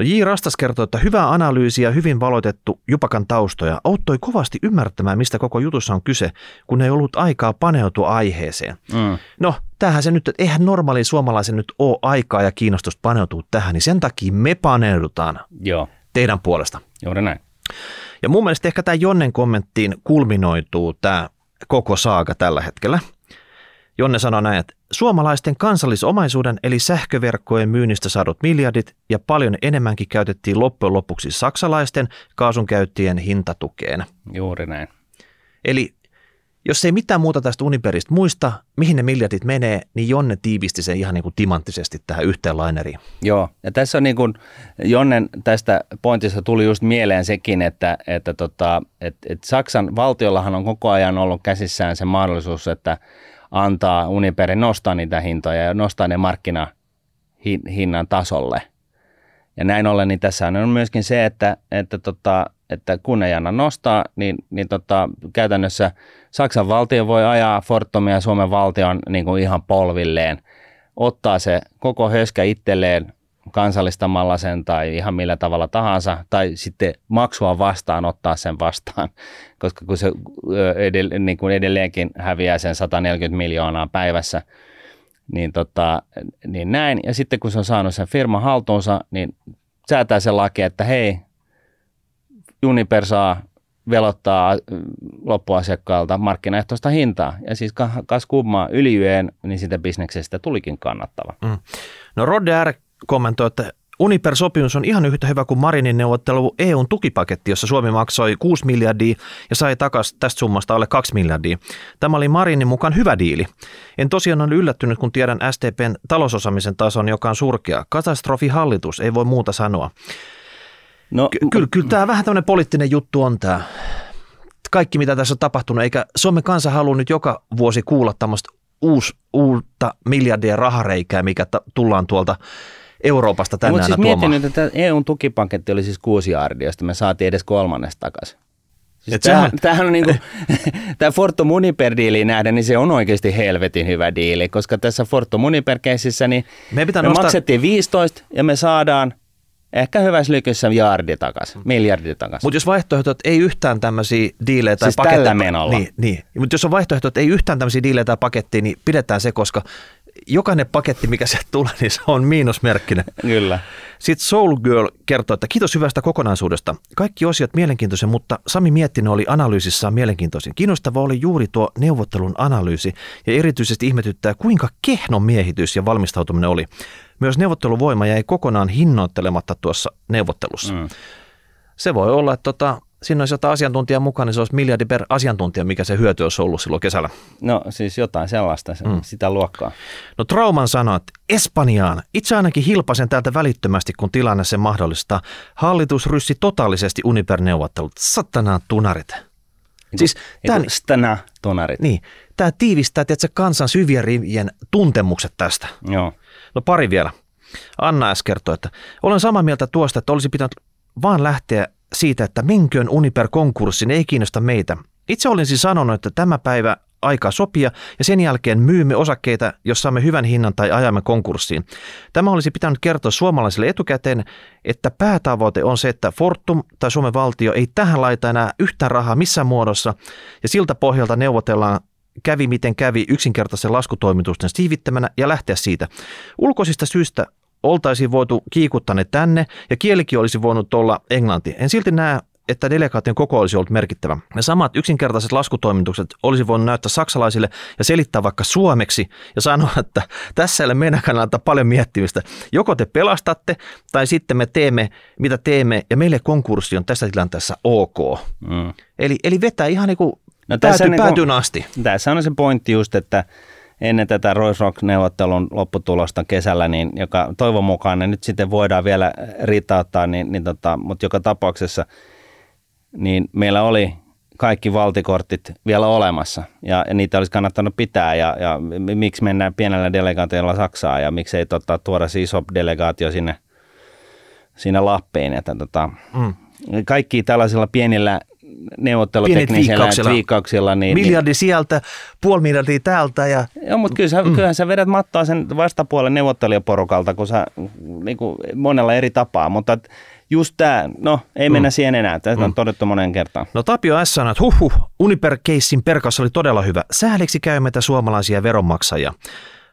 No J. Rastas kertoo, että hyvä analyysi ja hyvin valoitettu Jupakan taustoja auttoi kovasti ymmärtämään, mistä koko jutussa on kyse, kun ei ollut aikaa paneutua aiheeseen. Mm. No, tämähän se nyt, että eihän normaali suomalaisen nyt ole aikaa ja kiinnostus paneutua tähän, niin sen takia me paneudutaan Joo. teidän puolesta. Juuri näin. Ja mun mielestä ehkä tämä Jonnen kommenttiin kulminoituu tämä koko saaga tällä hetkellä – Jonne sanoi näin, että suomalaisten kansallisomaisuuden eli sähköverkkojen myynnistä saadut miljardit ja paljon enemmänkin käytettiin loppujen lopuksi saksalaisten kaasunkäyttäjien hintatukeen. Juuri näin. Eli jos ei mitään muuta tästä Uniperistä muista, mihin ne miljardit menee, niin Jonne tiivisti sen ihan niin kuin timanttisesti tähän yhteen laineriin. Joo, ja tässä on niin kuin, Jonnen tästä pointista tuli just mieleen sekin, että, että, tota, että, että Saksan valtiollahan on koko ajan ollut käsissään se mahdollisuus, että antaa Uniperin nostaa niitä hintoja ja nostaa ne markkinahinnan tasolle. Ja näin ollen, niin tässä on myöskin se, että, että, tota, että kun ei anna nostaa, niin, niin tota, käytännössä Saksan valtio voi ajaa Fortumia Suomen valtion niin kuin ihan polvilleen, ottaa se koko höskä itselleen kansallistamalla sen tai ihan millä tavalla tahansa, tai sitten maksua vastaan ottaa sen vastaan, koska kun se edell- niin kuin edelleenkin häviää sen 140 miljoonaa päivässä, niin, tota, niin näin. Ja sitten kun se on saanut sen firman haltuunsa, niin säätää se laki, että hei, Uniper saa velottaa loppuasiakkaalta markkinaehtoista hintaa. Ja siis kas kummaa yliyeen, niin sitä bisneksestä tulikin kannattava. Mm. No Rodde R kommentoi, että Uniper-sopimus on ihan yhtä hyvä kuin Marinin neuvottelu EUn tukipaketti, jossa Suomi maksoi 6 miljardia ja sai takaisin tästä summasta alle 2 miljardia. Tämä oli Marinin mukaan hyvä diili. En tosiaan ole yllättynyt, kun tiedän STPn talousosaamisen tason, joka on surkea. Katastrofihallitus, ei voi muuta sanoa. No, Ky- kyllä, kyllä tämä vähän tämmöinen poliittinen juttu on tämä. Kaikki, mitä tässä on tapahtunut, eikä Suomen kansa halua nyt joka vuosi kuulla tämmöistä uus, uutta miljardien rahareikää, mikä t- tullaan tuolta Euroopasta tänään Mutta siis mietin nyt, että EUn tukipaketti oli siis kuusi jardia, josta me saatiin edes kolmannesta takaisin. Siis tämähän, tämähän on niinku, tämä Fortum Uniper diiliin nähden, niin se on oikeasti helvetin hyvä diili, koska tässä Fortum Uniper keississä niin me, me nostaa... maksettiin 15 ja me saadaan Ehkä hyvässä lykyssä jaardi takaisin, miljardi takaisin. Mutta jos vaihtoehto, että ei yhtään tämmöisiä diilejä tai siis paketteja. tällä menolla. Niin, niin. mutta jos on vaihtoehto, että ei yhtään tämmöisiä diilejä tai paketteja, niin pidetään se, koska jokainen paketti, mikä se tulee, niin se on miinusmerkkinen. Kyllä. Sitten Soul Girl kertoo, että kiitos hyvästä kokonaisuudesta. Kaikki osiot mielenkiintoisen, mutta Sami Miettinen oli analyysissaan mielenkiintoisin. Kiinnostava oli juuri tuo neuvottelun analyysi ja erityisesti ihmetyttää, kuinka kehno miehitys ja valmistautuminen oli. Myös neuvotteluvoima jäi kokonaan hinnoittelematta tuossa neuvottelussa. Mm. Se voi olla, että tota, siinä olisi jotain asiantuntijaa mukaan, niin se olisi miljardi per asiantuntija, mikä se hyöty olisi ollut silloin kesällä. No siis jotain sellaista, mm. sitä luokkaa. No Trauman sanoi, että Espanjaan. Itse ainakin hilpasen täältä välittömästi, kun tilanne sen mahdollistaa. Hallitus ryssi totaalisesti Uniper-neuvottelut. Satana tunarit. Siis tämän, stana tunarit. Niin, tämä tiivistää tietysti, kansan syvien rivien tuntemukset tästä. Joo. No pari vielä. Anna äsken kertoi, että olen samaa mieltä tuosta, että olisi pitänyt vaan lähteä siitä, että menköön Uniper konkurssin, ei kiinnosta meitä. Itse olin siis sanonut, että tämä päivä aika sopia ja sen jälkeen myymme osakkeita, jos saamme hyvän hinnan tai ajamme konkurssiin. Tämä olisi pitänyt kertoa suomalaisille etukäteen, että päätavoite on se, että Fortum tai Suomen valtio ei tähän laita enää yhtään rahaa missään muodossa ja siltä pohjalta neuvotellaan kävi miten kävi yksinkertaisen laskutoimitusten siivittämänä ja lähteä siitä. Ulkoisista syistä oltaisiin voitu kiikuttaa ne tänne ja kielikin olisi voinut olla englanti. En silti näe, että delegaation koko olisi ollut merkittävä. Ne samat yksinkertaiset laskutoimitukset olisi voinut näyttää saksalaisille ja selittää vaikka suomeksi ja sanoa, että tässä ei ole meidän kannalta paljon miettimistä. Joko te pelastatte tai sitten me teemme mitä teemme ja meille konkurssi on tässä tilanteessa ok. Mm. Eli, eli vetää ihan niin kuin no, pääty, niin asti. Tässä on se pointti just, että ennen tätä Royce Rock-neuvottelun lopputulosta kesällä, niin joka toivon mukaan ne nyt sitten voidaan vielä riitauttaa, niin, niin tota, mutta joka tapauksessa niin meillä oli kaikki valtikortit vielä olemassa ja, ja niitä olisi kannattanut pitää ja, ja miksi mennään pienellä delegaatiolla Saksaan ja miksi ei tota, tuoda se iso delegaatio sinne, sinne Lappiin. Että, tota, mm. Kaikki tällaisilla pienillä neuvotteluteknisillä viikkauksilla. Niin, Miljardi niin, sieltä, puoli miljardia täältä. Ja... Joo, mutta kyllä sä, mm. kyllähän sä vedät mattaa sen vastapuolen neuvottelijaporukalta, kun sä niin kuin monella eri tapaa, mutta just tämä, no ei mm. mennä siihen enää, tätä mm. on todettu monen kertaan. No Tapio S. sanoi, että huhhuh, Uniper-keissin perkas oli todella hyvä. Sääliksi käymätä suomalaisia veronmaksajia.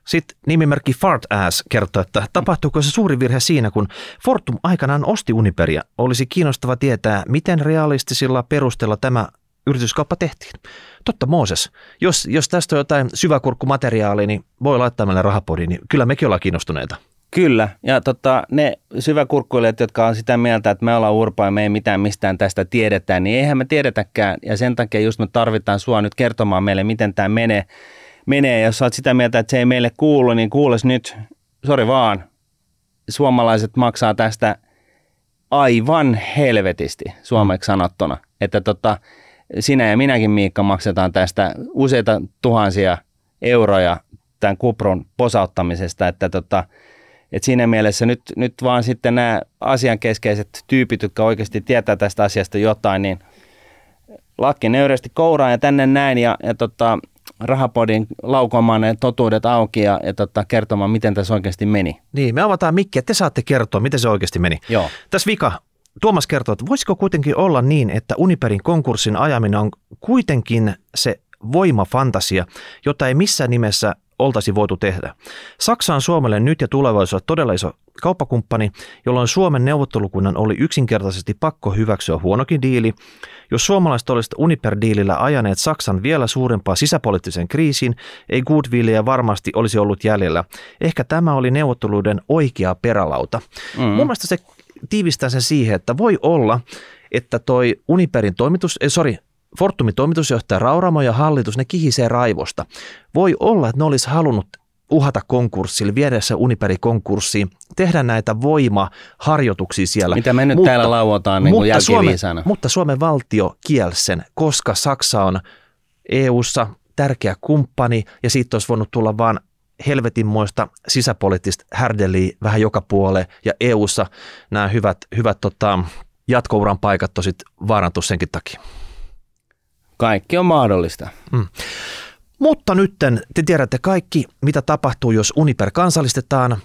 Sitten nimimerkki Fart Ass kertoo, että tapahtuuko se suuri virhe siinä, kun Fortum aikanaan osti Uniperia. Olisi kiinnostava tietää, miten realistisilla perusteella tämä yrityskauppa tehtiin. Totta Mooses, jos, jos tästä on jotain syväkurkkumateriaalia, niin voi laittaa meille rahapodiin, niin kyllä mekin ollaan kiinnostuneita. Kyllä, ja tota, ne syväkurkkuilijat, jotka on sitä mieltä, että me ollaan urpa ja me ei mitään mistään tästä tiedetään, niin eihän me tiedetäkään, ja sen takia just me tarvitaan sua nyt kertomaan meille, miten tämä menee menee. Jos olet sitä mieltä, että se ei meille kuulu, niin kuules nyt, sori vaan, suomalaiset maksaa tästä aivan helvetisti suomeksi sanottuna. Että tota, sinä ja minäkin Miikka maksetaan tästä useita tuhansia euroja tämän kupron posauttamisesta, että tota, et siinä mielessä nyt, nyt vaan sitten nämä asiankeskeiset tyypit, jotka oikeasti tietää tästä asiasta jotain, niin lakki nöyrästi kouraan ja tänne näin ja, ja tota, rahapodin laukomaan ne totuudet auki ja, ja tota, kertomaan, miten tässä oikeasti meni. Niin, me avataan mikki, että te saatte kertoa, miten se oikeasti meni. Joo. Tässä vika. Tuomas kertoo, että voisiko kuitenkin olla niin, että Uniperin konkurssin ajaminen on kuitenkin se voimafantasia, jota ei missään nimessä oltaisi voitu tehdä. Saksa on Suomelle nyt ja tulevaisuudessa todella iso kauppakumppani, jolloin Suomen neuvottelukunnan oli yksinkertaisesti pakko hyväksyä huonokin diili. Jos suomalaiset olisivat Uniper-diilillä ajaneet Saksan vielä suurempaa sisäpoliittisen kriisiin, ei goodwillia varmasti olisi ollut jäljellä. Ehkä tämä oli neuvotteluiden oikea perälauta. Mm. Mun mielestä se tiivistää sen siihen, että voi olla, että toi Uniperin toimitus, eh, sorry, Fortumin toimitusjohtaja Rauramo ja hallitus, ne kihisee raivosta. Voi olla, että ne olisi halunnut uhata konkurssille, viedä se Uniperi konkurssiin, tehdä näitä voimaharjoituksia siellä. Mitä me nyt mutta, täällä lauotaan niin kuin Suomen, mutta Suomen valtio kielsi sen, koska Saksa on EU:ssa tärkeä kumppani ja siitä olisi voinut tulla vaan helvetinmoista sisäpoliittista härdeliä vähän joka puolelle ja EU:ssa nämä hyvät, hyvät tota, jatkouran paikat tosit vaarantu senkin takia. Kaikki on mahdollista. Mm. Mutta nytten te tiedätte kaikki, mitä tapahtuu, jos Uniper kansallistetaan.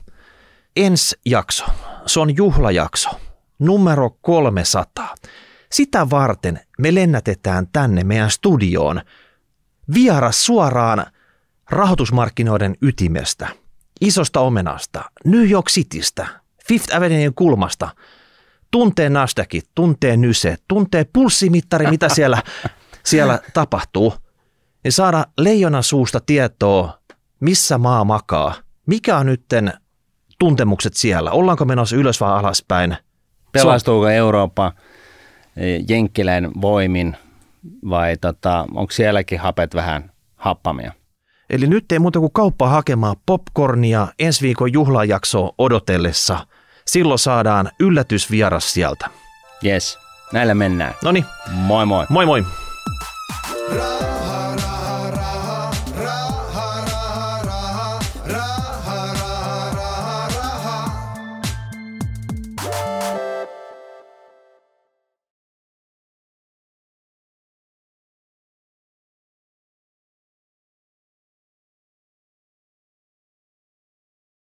Ensi jakso, se on juhlajakso, numero 300. Sitä varten me lennätetään tänne meidän studioon. Vieras suoraan rahoitusmarkkinoiden ytimestä, isosta omenasta, New York Citystä, Fifth Avenuen kulmasta, tuntee Nasdaqit, tuntee Nyse, tuntee pulssimittari, mitä siellä, siellä tapahtuu, niin saada leijonan suusta tietoa, missä maa makaa, mikä on nytten tuntemukset siellä, ollaanko menossa ylös vai alaspäin. Pelastuuko Eurooppa eh, Jenkkilän voimin vai tota, onko sielläkin hapet vähän happamia? Eli nyt ei muuta kuin kauppaa hakemaan popcornia ensi viikon juhlajaksoa odotellessa. Silloin saadaan yllätysvieras sieltä. Yes, näillä mennään. No moi moi. Moi moi.